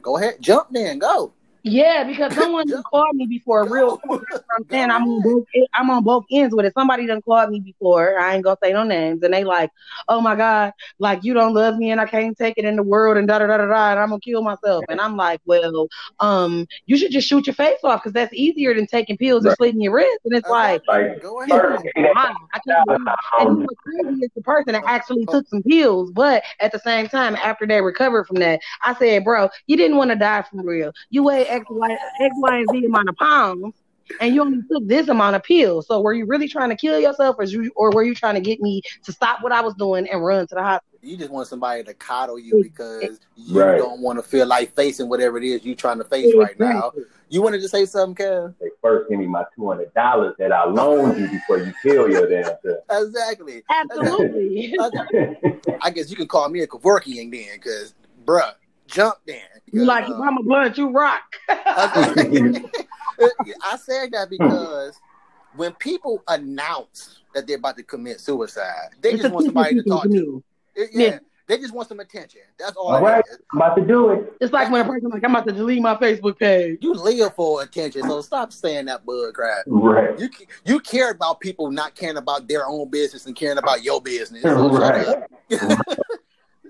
Go ahead, jump then, go. Yeah, because someone called me before. Real, Go. talk. That's what I'm saying I'm on both. I'm on both ends with it. Somebody done called me before. I ain't gonna say no names, and they like, oh my god, like you don't love me, and I can't take it in the world, and da da da da da, and I'm gonna kill myself. And I'm like, well, um, you should just shoot your face off because that's easier than taking pills and Right. slitting your wrist. And it's like, Like Go ahead. I can't believe and what's crazy is the person that actually took some pills, but at the same time, after they recovered from that, I said, bro, you didn't want to die from real. You weigh X, Y, X, Y, and Z amount of pounds, and you only took this amount of pills. So were you really trying to kill yourself, or, you, or were you trying to get me to stop what I was doing and run to the hospital? You just want somebody to coddle you because you Right. don't want to feel like facing whatever it is you're trying to face right now. You wanted to say something, Kev? They first, give me my two hundred dollars that I loaned you before you kill your damn self. Exactly. Absolutely. I guess you can call me a Kevorkian then, because bruh, jump then. You Because, like, uh, I'm a blunt, you rock. [laughs] [laughs] I said that because when people announce that they're about to commit suicide, they It's just want somebody to talk to. me. It- yeah, Yeah. they just want some attention. That's all. All it right, is. I'm about to do it. It's like when a person like, I'm about to delete my Facebook page. You live for attention, so stop saying that bug crap. Right. You you care about people not caring about their own business and caring about your business. So Right. [laughs]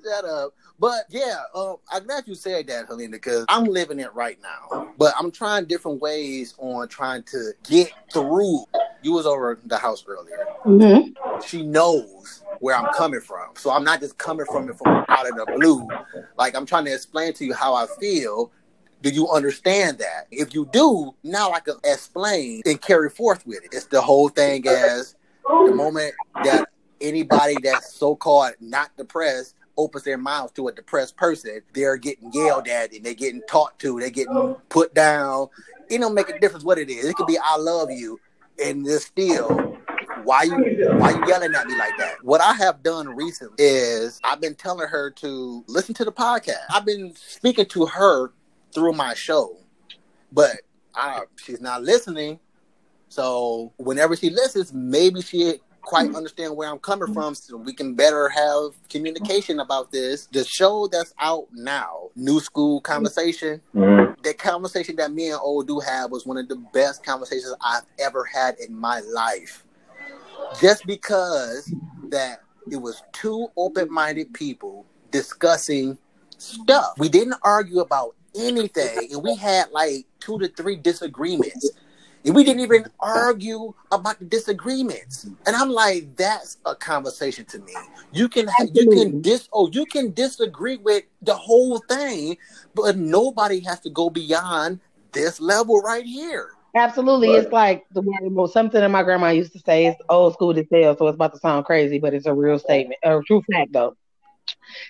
Shut up. But yeah, uh, I'm glad you said that, Helena, because I'm living it right now. But I'm trying different ways on trying to get through. You was over the house earlier. Mm-hmm. She knows where I'm coming from. So I'm not just coming from it from out of the blue. Like I'm trying to explain to you how I feel. Do you understand that? If you do, now I can explain and carry forth with it. It's the whole thing as the moment that anybody that's so called not depressed opens their mouth to a depressed person, they're getting yelled at and they're getting talked to, they're getting put down. It don't make a difference what it is. It could be I love you, and it's still why you why you yelling at me like that? What I have done recently is I've been telling her to listen to the podcast. I've been speaking to her through my show, but I, she's not listening. So whenever she listens, maybe she quite understand where I'm coming from, so we can better have communication about this. The show that's out now, New School Conversation, Mhm. the conversation that me and old do have was one of the best conversations I've ever had in my life. Just because that it was two open-minded people discussing stuff. We didn't argue about anything, and we had like two to three disagreements. We didn't even argue about the disagreements. And I'm like, that's a conversation to me. You can you can dis oh you can disagree with the whole thing, but nobody has to go beyond this level right here. Absolutely. But- it's like the well, something that my grandma used to say. It's old school to tell, so it's about to sound crazy, but it's a real statement, a true fact though.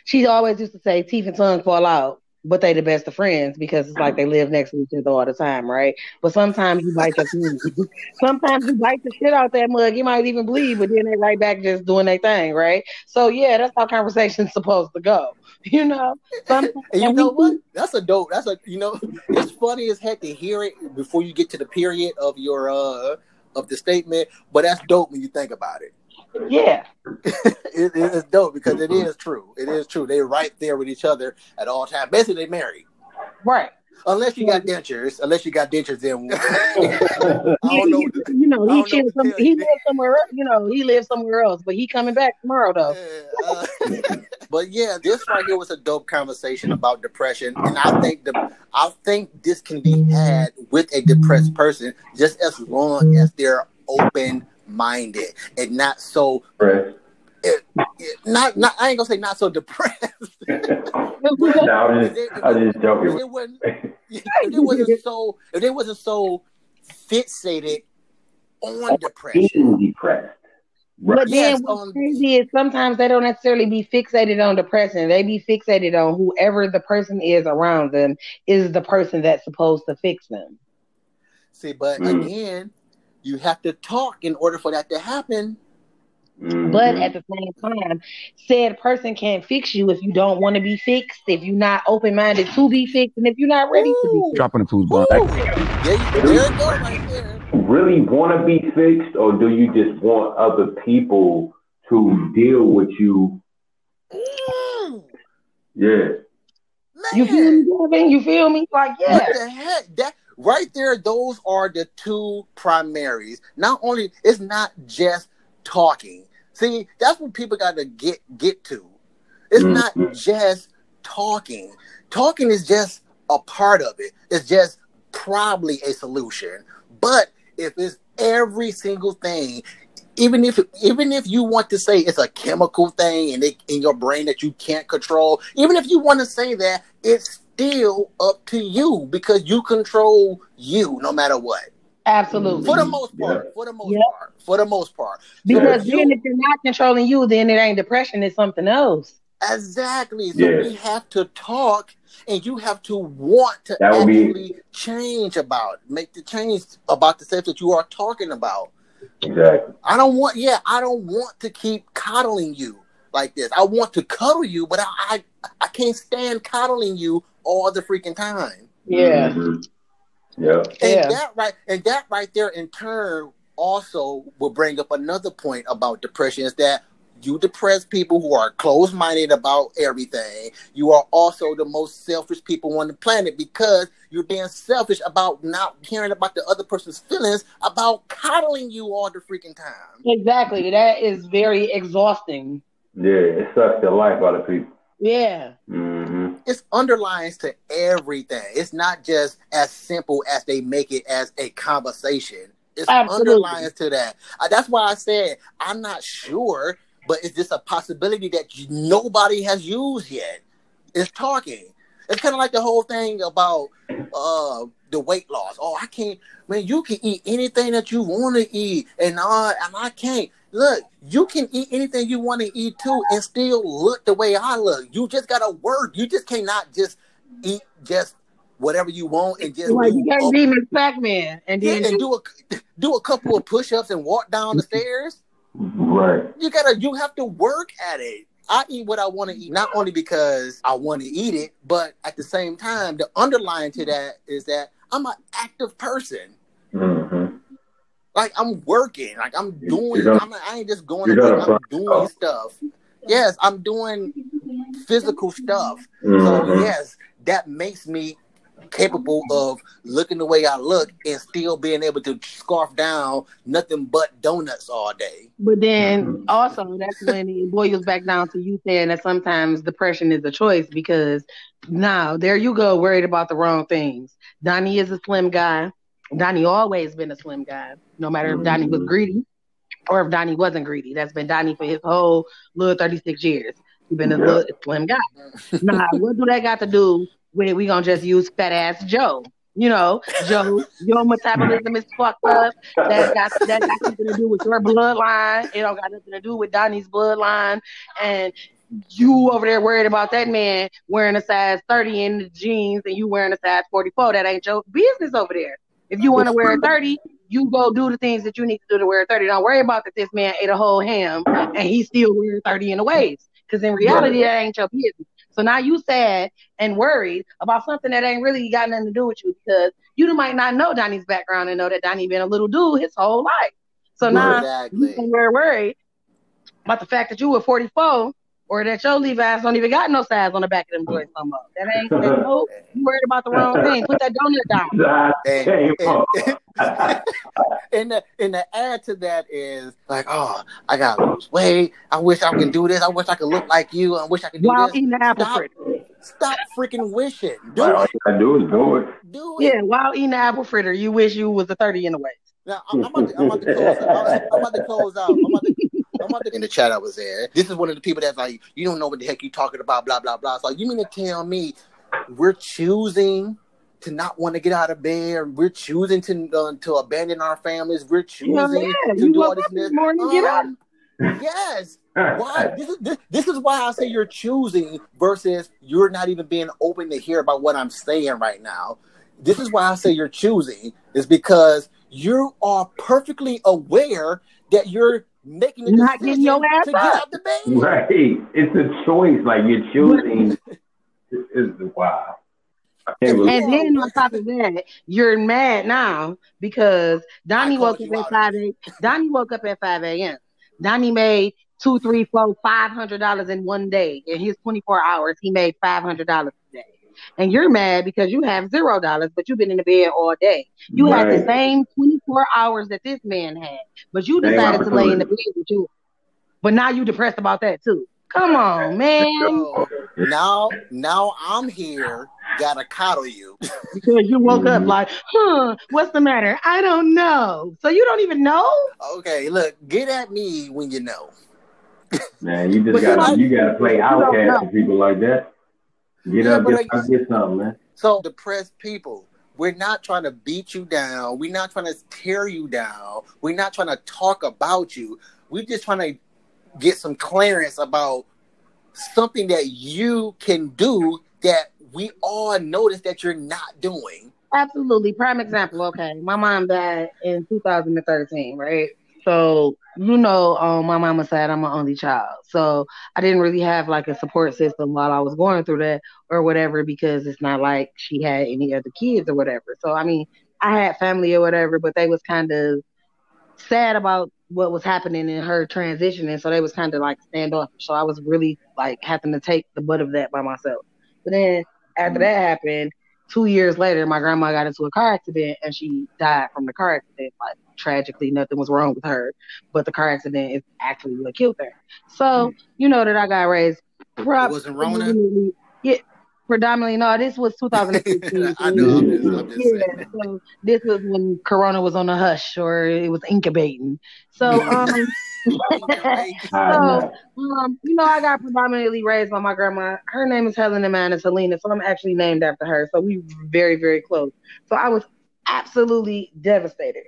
She always used to say teeth and tongue fall out, but they the best of friends because it's like they live next to each other all the time, right? But sometimes you bite tongue. [laughs] sometimes you bite the shit out that mug. You might even bleed, but then they right back just doing their thing, right? So yeah, that's how conversation's [laughs] supposed to go. [laughs] You know? Sometimes, you know what? That's a dope. That's a you know. It's funny as heck to hear it before you get to the period of your uh of the statement, but that's dope when you think about it. Yeah. it, [laughs] it is dope because it is true. It is true. They're right there with each other at all times. Basically, they married. Right. Unless you got dentures. Unless you got dentures, then [laughs] [laughs] I don't know. what to- you know, he don't know chill what to some, he lives somewhere else. You know, he lives somewhere else, but he coming back tomorrow though. Uh, but yeah, this right here was a dope conversation about depression, and I think the I think this can be had with a depressed person just as long as they're open minded and not so Right. it, it- not not I ain't gonna say not so depressed. [laughs] no, I was just, I was just joking. it wasn't if it wasn't so if it wasn't so fixated on depression. Being depressed. Right. But Yes, then what's on- crazy is sometimes they don't necessarily be fixated on depression. They be fixated on whoever the person is around them is the person that's supposed to fix them. See, but Mm. again, you have to talk in order for that to happen. Mhm. But at the same time, said person can't fix you if you don't want to be fixed, if you're not open minded to be fixed, and if you're not ready to be Ooh. fixed. Dropping the food bomb. Ooh. There, you- there it goes right there. really want to be fixed, or do you just want other people to deal with you? Ooh. Yeah. You feel me, Gavin? You feel me? Like, yeah. what the heck? That right there, those are the two primaries. Not only it's not just talking. See, that's what people got to get get to. It's Mhm. not just talking. Talking is just a part of it. It's just probably a solution. But if it's every single thing, even if even if you want to say it's a chemical thing and it, in your brain that you can't control, even if you want to say that, it's still up to you because you control you no matter what. Absolutely. For the most part. Yeah. For the most Yeah. part. For the most part. So Because you- then if you're not controlling you, then it ain't depression, it's something else. Exactly. So Yeah. we have to talk and you have to want to That would be- actually change about, make the change about the stuff that you are talking about. Exactly. I don't want, yeah, I don't want to keep coddling you like this. I want to cuddle you, but I, I, I can't stand coddling you all the freaking time. Yeah. Mhm. Yeah. And Yeah. that right, and that right there in turn also will bring up another point about depression is that you depress people who are closed minded about everything. You are also the most selfish people on the planet because you're being selfish about not caring about the other person's feelings, about coddling you all the freaking time. Exactly. That is very exhausting. Yeah. It sucks the life out of people. Yeah. hmm It's underlines to everything. It's not just as simple as they make it as a conversation. It's Absolutely. underlines to that. Uh, that's why I said I'm not sure, but is this a possibility that you, nobody has used yet? It's talking. It's kind of like the whole thing about uh, the weight loss. Oh, I can't. Man, you can eat anything that you want to eat, and I and I can't. Look, you can eat anything you want to eat too, and still look the way I look. You just gotta work. You just cannot just eat just whatever you want and just Like do you can't up- be Miss Pac-Man and yeah, and do a do a couple of push-ups and walk down the stairs. Right. You gotta you have to work at it. I eat what I want to eat, not only because I want to eat it, but at the same time, the underlying to that is that I'm an active person. Like I'm working, like I'm doing. gonna- I'm, I ain't just going to work. I'm pro- doing stuff. Yes, I'm doing physical stuff. So Mhm. yes, that makes me capable of looking the way I look and still being able to scarf down nothing but donuts all day. But then Mhm. also that's when it boils back down to you saying that sometimes depression is a choice because now there you go worried about the wrong things. Donnie is a slim guy. Donnie always been a slim guy, no matter if Donnie was Mhm. greedy or if Donnie wasn't greedy. That's been Donnie for his whole little 36 years. He's been a Yeah. little slim guy. now, [laughs] what do that got to do with it? we gonna just use fat ass Joe? You know, Joe, your metabolism is fucked up. That got that got something to do with your bloodline. It don't got nothing to do with Donnie's bloodline. And you over there worried about that man wearing a size 30 in the jeans and you wearing a size 44. That ain't your business over there. If you want to wear a 30, you go do the things that you need to do to wear a 30. Don't worry about that this man ate a whole ham and he still wearing 30 in the waist. Because in reality, that ain't your business. So now you sad and worried about something that ain't really got nothing to do with you because you might not know Donnie's background and know that Donnie been a little dude his whole life. So now Exactly. you are worried about the fact that you were 44 or that your Levi's don't even got no size on the back of them joints no more. That ain't that, [laughs] no, you worried about the wrong thing. Put that donut down. [laughs] That And- and- [laughs] and the, and the add to that is like, oh, I gotta lose weight. I wish I can do this. I wish I could look like you. I wish I could do While this. eating apple Stop. fritter. Stop freaking wishing. Do All it. you gotta do is do it. Do it. Yeah, while eating the apple fritter, you wish you was a 30 in the waist. Now I'm, I'm, about to, I'm about to close out. I'm, I'm about to close out. I'm about to, I'm about to in the chat I was there. This is one of the people that's like, you don't know what the heck you talking about, blah blah blah. So you mean to tell me we're choosing to not want to get out of bed? We're choosing to uh, to abandon our families. We're choosing Hell yeah, to you do all woke this. this and this. morning, get up. Um, Yes. [laughs] Why? This is this, this is why I say you're choosing versus you're not even being open to hear about what I'm saying right now. This is why I say you're choosing is because you are perfectly aware that you're making the Not getting your ass to get up. out the bed. Right. It's a choice. Like you're choosing. [laughs] It's wow. I can't believe And then on top of that, you're mad now because Donnie woke up at five a. Donnie woke up at five a.m. Donnie made two, three, four, five hundred dollars in one day. In his twenty four hours, he made five hundred dollars a day. And you're mad because you have zero dollars, but you've been in the bed all day. You had the same twenty four hours that this man had, but you decided to lay in the bed with you. But now you depressed about that too. Come on, man. Now, now I'm here, gotta coddle you. [laughs] Because you woke up Mhm. like, huh, what's the matter? I don't know. So you don't even know? Okay, look, get at me when you know. Man, you just But you gotta don't- you gotta play outcast know. for people like that. Get Yeah, up, but get, like- up, get something, man. So depressed people, we're not trying to beat you down. We're not trying to tear you down. We're not trying to talk about you. We're just trying to get some clearance about something that you can do that we all notice that you're not doing. Absolutely. Prime example. Okay. My mom died in 2013, right? So, you know, on my mama's side, I'm an only child. So I didn't really have like a support system while I was going through that or whatever because it's not like she had any other kids or whatever. So, I mean, I had family or whatever, but they was kind of sad about what was happening in her transition. And so they was kind of like standoffish. So I was really like having to take the butt of that by myself. But then after mm-hmm. that happened, two years later, my grandma got into a car accident and she died from the car accident. Like tragically, nothing was wrong with her, but the car accident is actually what killed her. So you know that I got raised. Prob- It wasn't Rona? predominantly- Yeah, predominantly. No, this was [laughs] 2015. I know. I'm just, I'm just Yeah, so this was when Corona was on the hush or it was incubating. So, um, [laughs] [laughs] so, um, you know, I got predominantly raised by my grandma. Her name is Helen and mine is Helena, so I'm actually named after her. So we very, very close. So I was absolutely devastated.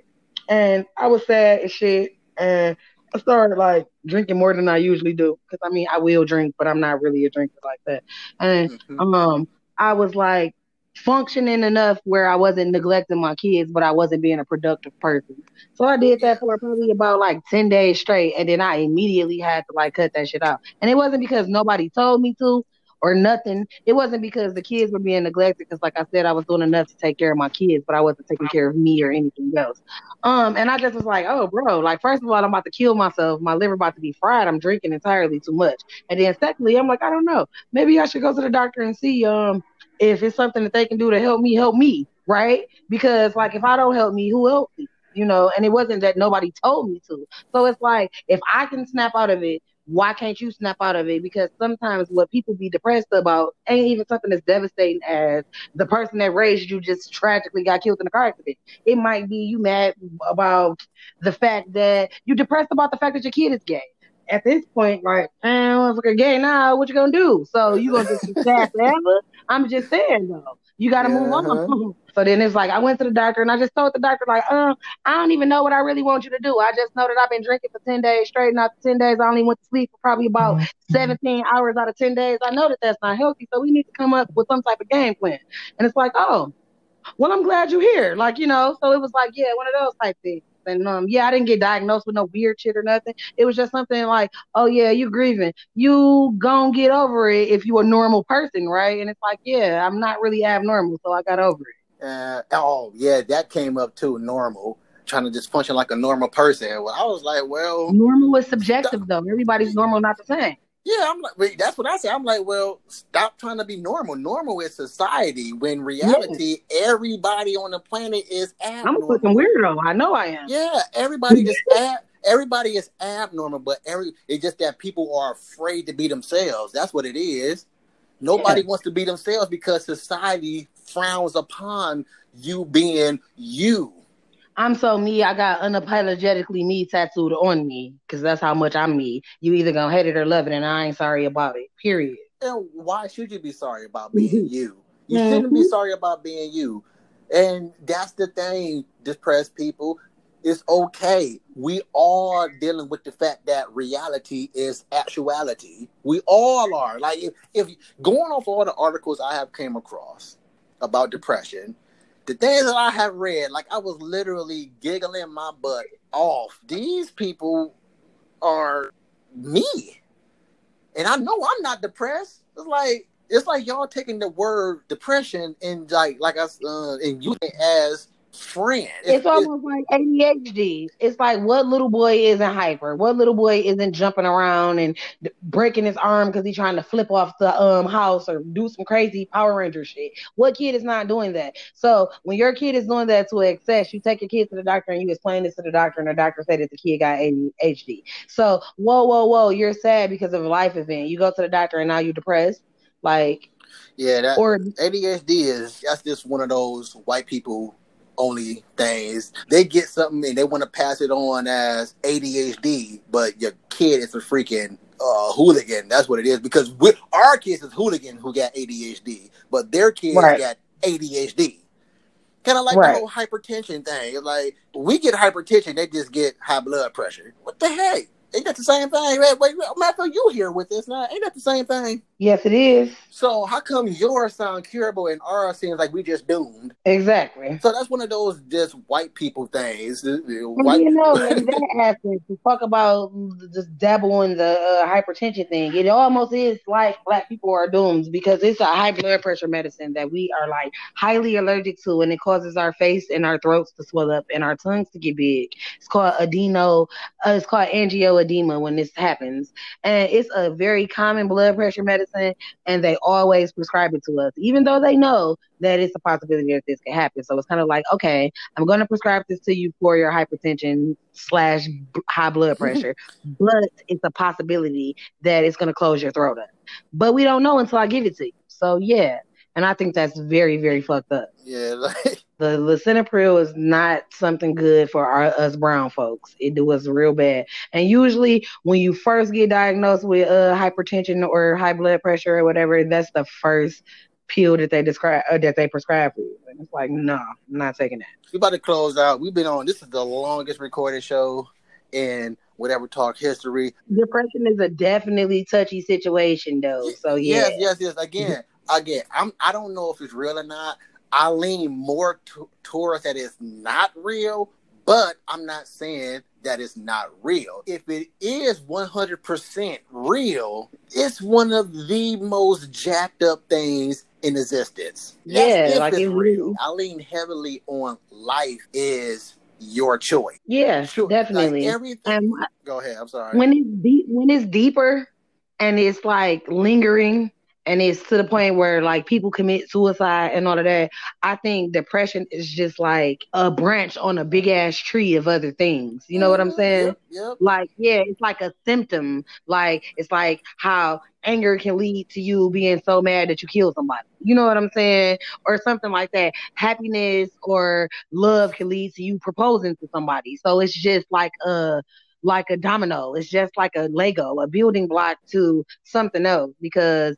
And I was sad as shit. And I started like drinking more than I usually do. Cause I mean, I will drink, but I'm not really a drinker like that. And Mhm. um, I was like functioning enough where I wasn't neglecting my kids, but I wasn't being a productive person. So I did that for probably about like 10 days straight. And then I immediately had to like cut that shit out. And it wasn't because nobody told me to or nothing. It wasn't because the kids were being neglected. Cause like I said, I was doing enough to take care of my kids, but I wasn't taking care of me or anything else. Um, and I just was like, oh, bro, like, first of all, I'm about to kill myself. My liver about to be fried. I'm drinking entirely too much. And then secondly, I'm like, I don't know. Maybe I should go to the doctor and see, um, if it's something that they can do to help me, help me, right? Because like if I don't help me, who help me? You know, and it wasn't that nobody told me to. So it's like if I can snap out of it, why can't you snap out of it? Because sometimes what people be depressed about ain't even something as devastating as the person that raised you just tragically got killed in a car accident. It might be you mad about the fact that you depressed about the fact that your kid is gay. At this point, like, man, motherfucker gay now, what you gonna do? So you gonna just [laughs] sad forever? I'm just saying though, you gotta move Uh-huh. [laughs] So then it's like I went to the doctor and I just told the doctor like, um, I don't even know what I really want you to do. I just know that I've been drinking for ten days straight, and after ten days I only went to sleep for probably about seventeen hours out of ten days. I know that that's not healthy, so we need to come up with some type of game plan. And it's like, oh, well, I'm glad you're here. Like you know, so it was like, yeah, one of those type things. And um, yeah, I didn't get diagnosed with no weird shit or nothing. It was just something like, oh yeah, you're grieving. You gon' get over it if you a normal person, right? And it's like, yeah, I'm not really abnormal, so I got over it. Uh, oh yeah, that came up too. Normal, trying to just function like a normal person. Well, I was like, well, Normal is subjective though. Everybody's normal, not the same. yeah, I'm like, wait, that's what I say. I'm like, well, stop trying to be normal. Normal is society. When reality, everybody on the planet is abnormal. I'm a fucking weirdo. I know I am. Yeah, everybody just [laughs] ab- everybody is abnormal, but every it's just that people are afraid to be themselves. That's what it is. Nobody wants to be themselves because society frowns upon you being you. I'm so me. I got unapologetically me tattooed on me because that's how much I'm me. You either gonna hate it or love it, and I ain't sorry about it. Period. And why should you be sorry about being [laughs] you? You shouldn't be mm-hmm. sorry about being you. And that's the thing, depressed people. It's okay. We are dealing with the fact that reality is actuality. We all are. Like if, if going off all the articles I have came across about depression, the things that I have read, like I was literally giggling my butt off. These people are me. And I know I'm not depressed. It's like it's like y'all taking the word depression and like like us uh, and using it as friend. It's almost like ADHD. It's like what little boy isn't hyper? What little boy isn't jumping around and breaking his arm because he's trying to flip off the um house or do some crazy Power Ranger shit? What kid is not doing that? So when your kid is doing that to excess, you take your kid to the doctor and you explain this to the doctor, and the doctor said that the kid got ADHD. So whoa, whoa, whoa, you're sad because of a life event. You go to the doctor and now you're depressed. Like yeah, that or ADHD is that's just one of those white people only things. They get something and they want to pass it on as ADHD, but your kid is a freaking uh, hooligan. That's what it is. Because with our kids is hooligan who got ADHD, but their kids Right. got ADHD. Kind of like Right. the whole hypertension thing. It's Like we get hypertension, they just get high blood pressure. What the heck? Ain't that the same thing? Wait, wait, wait, Michael, you here with this now? Ain't that the same thing? Yes, it is So how come yours sound curable and ours seems like we just doomed? exactly. So that's one of those just white people things. The- the And White, you know, in that [laughs] aspect, to talk about just dabble in the uh, hypertension thing, it almost is like black people are doomed because it's a high blood pressure medicine that we are like highly allergic to, and it causes our face and our throats to swell up and our tongues to get big. It's called adeno, uh, it's called angioedema when this happens, and it's a very common blood pressure medicine, and they always prescribe it to us, even though they know that it's a possibility that this could happen. So it's kind of like, okay, I'm going to prescribe this to you for your hypertension slash high blood [laughs] pressure, but it's a possibility that it's going to close your throat up. But we don't know until I give it to you. So yeah, and I think that's very very fucked up. yeah, like [laughs] The lisinopril is not something good for our, us brown folks. It do us real bad. And usually, when you first get diagnosed with uh, hypertension or high blood pressure or whatever, that's the first pill that they describe uh, that they prescribe for you. And it's like, no, I'm not taking that. we about to close out. We've been on. This is the longest recorded show in whatever talk history. Depression is a definitely touchy situation, though. So yeah, Yes, yes, yes. Again, again. I'm. I don't know if it's real or not. I lean more to, towards that it's not real, but I'm not saying that it's not real. If it is 100% real, it's one of the most jacked up things in existence. That's Yeah, like it's it real. I lean heavily on life is your choice. yeah, Sure, definitely. Like everything. and Go ahead. I'm sorry. when it's deep, when it's deeper, and it's like lingering, and it's to the point where like people commit suicide and all of that. I think depression is just like a branch on a big ass tree of other things. You know what I'm mm-hmm. saying? Yep. yep. like yeah it's like a symptom like it's like how anger can lead to you being so mad that you kill somebody you know what i'm saying or something like that happiness or love can lead to you proposing to somebody so it's just like a like a domino it's just like a lego a building block to something else because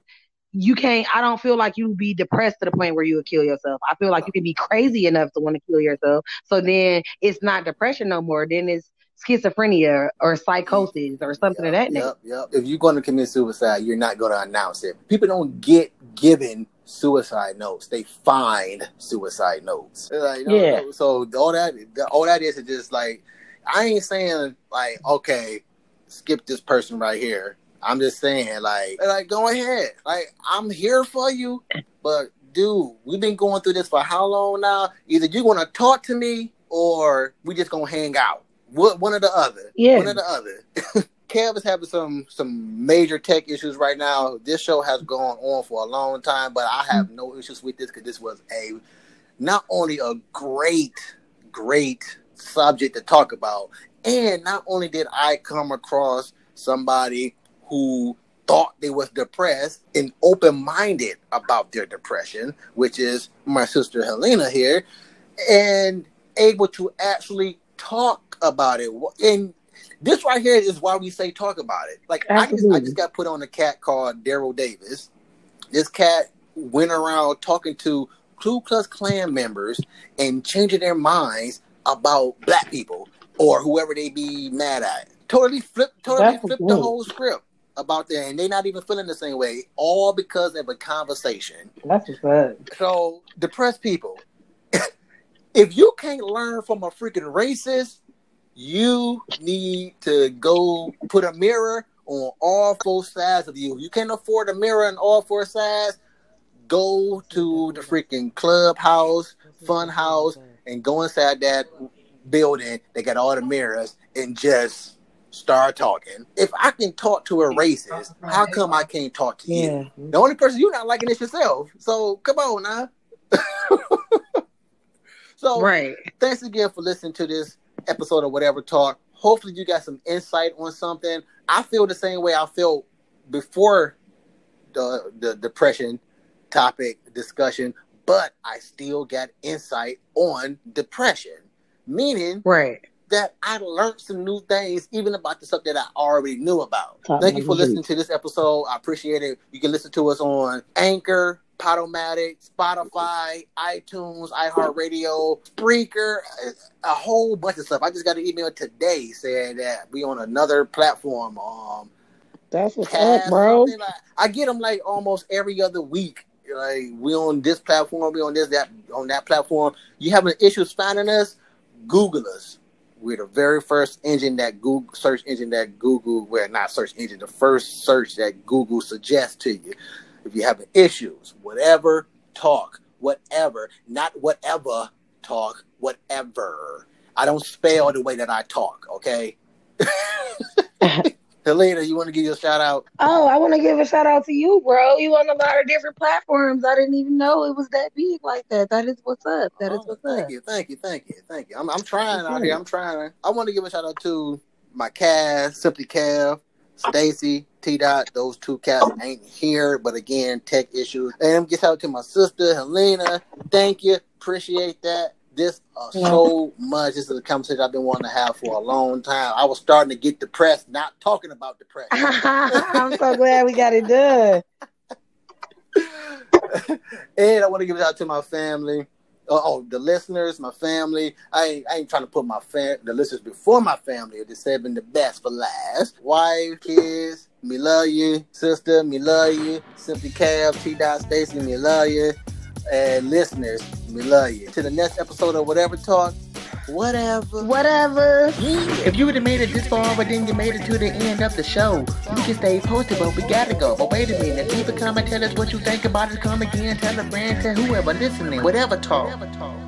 you can't. I don't feel like you would be depressed to the point where you would kill yourself. I feel like you can be crazy enough to want to kill yourself. So then it's not depression no more. Then it's schizophrenia or psychosis or something Yep, of that nature. yep, yep. If you're going to commit suicide, you're not going to announce it. People don't get given suicide notes; they find suicide notes. Like, Yeah. So all that, all that is is just like, I ain't saying like, okay, skip this person right here. I'm just saying like, like go ahead. Like I'm here for you, but dude, we've been going through this for how long now? Either you're going to talk to me or we just gonna hang out. What one or the other. Yeah. One or the other. [laughs] Kev is having some some major tech issues right now. This show has gone on for a long time, but I have no issues with this because this was a not only a great, great subject to talk about, and not only did I come across somebody who thought they was depressed and open-minded about their depression, which is my sister Helena here, and able to actually talk about it. And this right here is why we say talk about it. Like I just, I just got put on a cat called Daryl Davis. This cat went around talking to Ku Klux Klan members and changing their minds about black people or whoever they be mad at. Totally flip, totally That's flip the whole script about that, and they're not even feeling the same way. All because of a conversation. That's what's up. So depressed people, [coughs] if you can't learn from a freaking racist, you need to go put a mirror on all four sides of you. If you can't afford a mirror on all four sides, go to the freaking clubhouse, fun house, and go inside that building. They got all the mirrors and just start talking. If I can talk to a racist, how come I can't talk to you? The only person you're not liking is yourself. So come on now. [laughs] so Right. thanks again for listening to this episode of Whatever Talk. Hopefully you got some insight on something. I feel the same way I felt before the the depression topic discussion, but I still got insight on depression. Meaning Right. That I learned some new things, even about the stuff that I already knew about. Thank you for listening to this episode. I appreciate it. You can listen to us on Anchor, Podomatic, Spotify, iTunes, iHeartRadio, Spreaker, a whole bunch of stuff. I just got an email today saying that we on another platform. Um, That's what's Cast, up, bro. like- I get them like almost every other week. Like we on this platform, we on this that on that platform. You having issues finding us? Google us. We're the very first engine that Google search engine that Google, well, not search engine, the first search that Google suggests to you. If you have issues, whatever, talk, whatever, not whatever, talk, whatever. I don't spell the way that I talk, okay? [laughs] Helena, you want to give your shout out? Oh, I want to give a shout out to you, bro. You on a lot of different platforms. I didn't even know it was that big like that. That is what's up. That is Oh, what's thank up. Thank you, thank you, thank you, thank you. I'm, I'm trying out here. I'm trying. I want to give a shout out to my cast, Simply Cav, Stacy, T Dot. Those two cats ain't here, but again, tech issues. And get out to my sister Helena. Thank you, appreciate that. This uh, so much. This is a conversation I've been wanting to have for a long time. I was starting to get depressed, not talking about depression. [laughs] I'm so glad we got it done. [laughs] and I want to give it out to my family. Oh, oh, the listeners, my family. I ain't, I ain't trying to put my fam- the listeners before my family. They saving the best for last. Wife, kids, me love you. Sister, me love you. Simply Cab, T. Dot Stacy, me love you. And listeners, we love you. To the next episode of Whatever Talk, whatever. Whatever. If you would have made it this far, but then you made it to the end of the show, we can stay posted, but we gotta go. But wait a minute, leave a comment, tell us what you think about it. Come again, tell a friend, tell whoever listening. Whatever talk.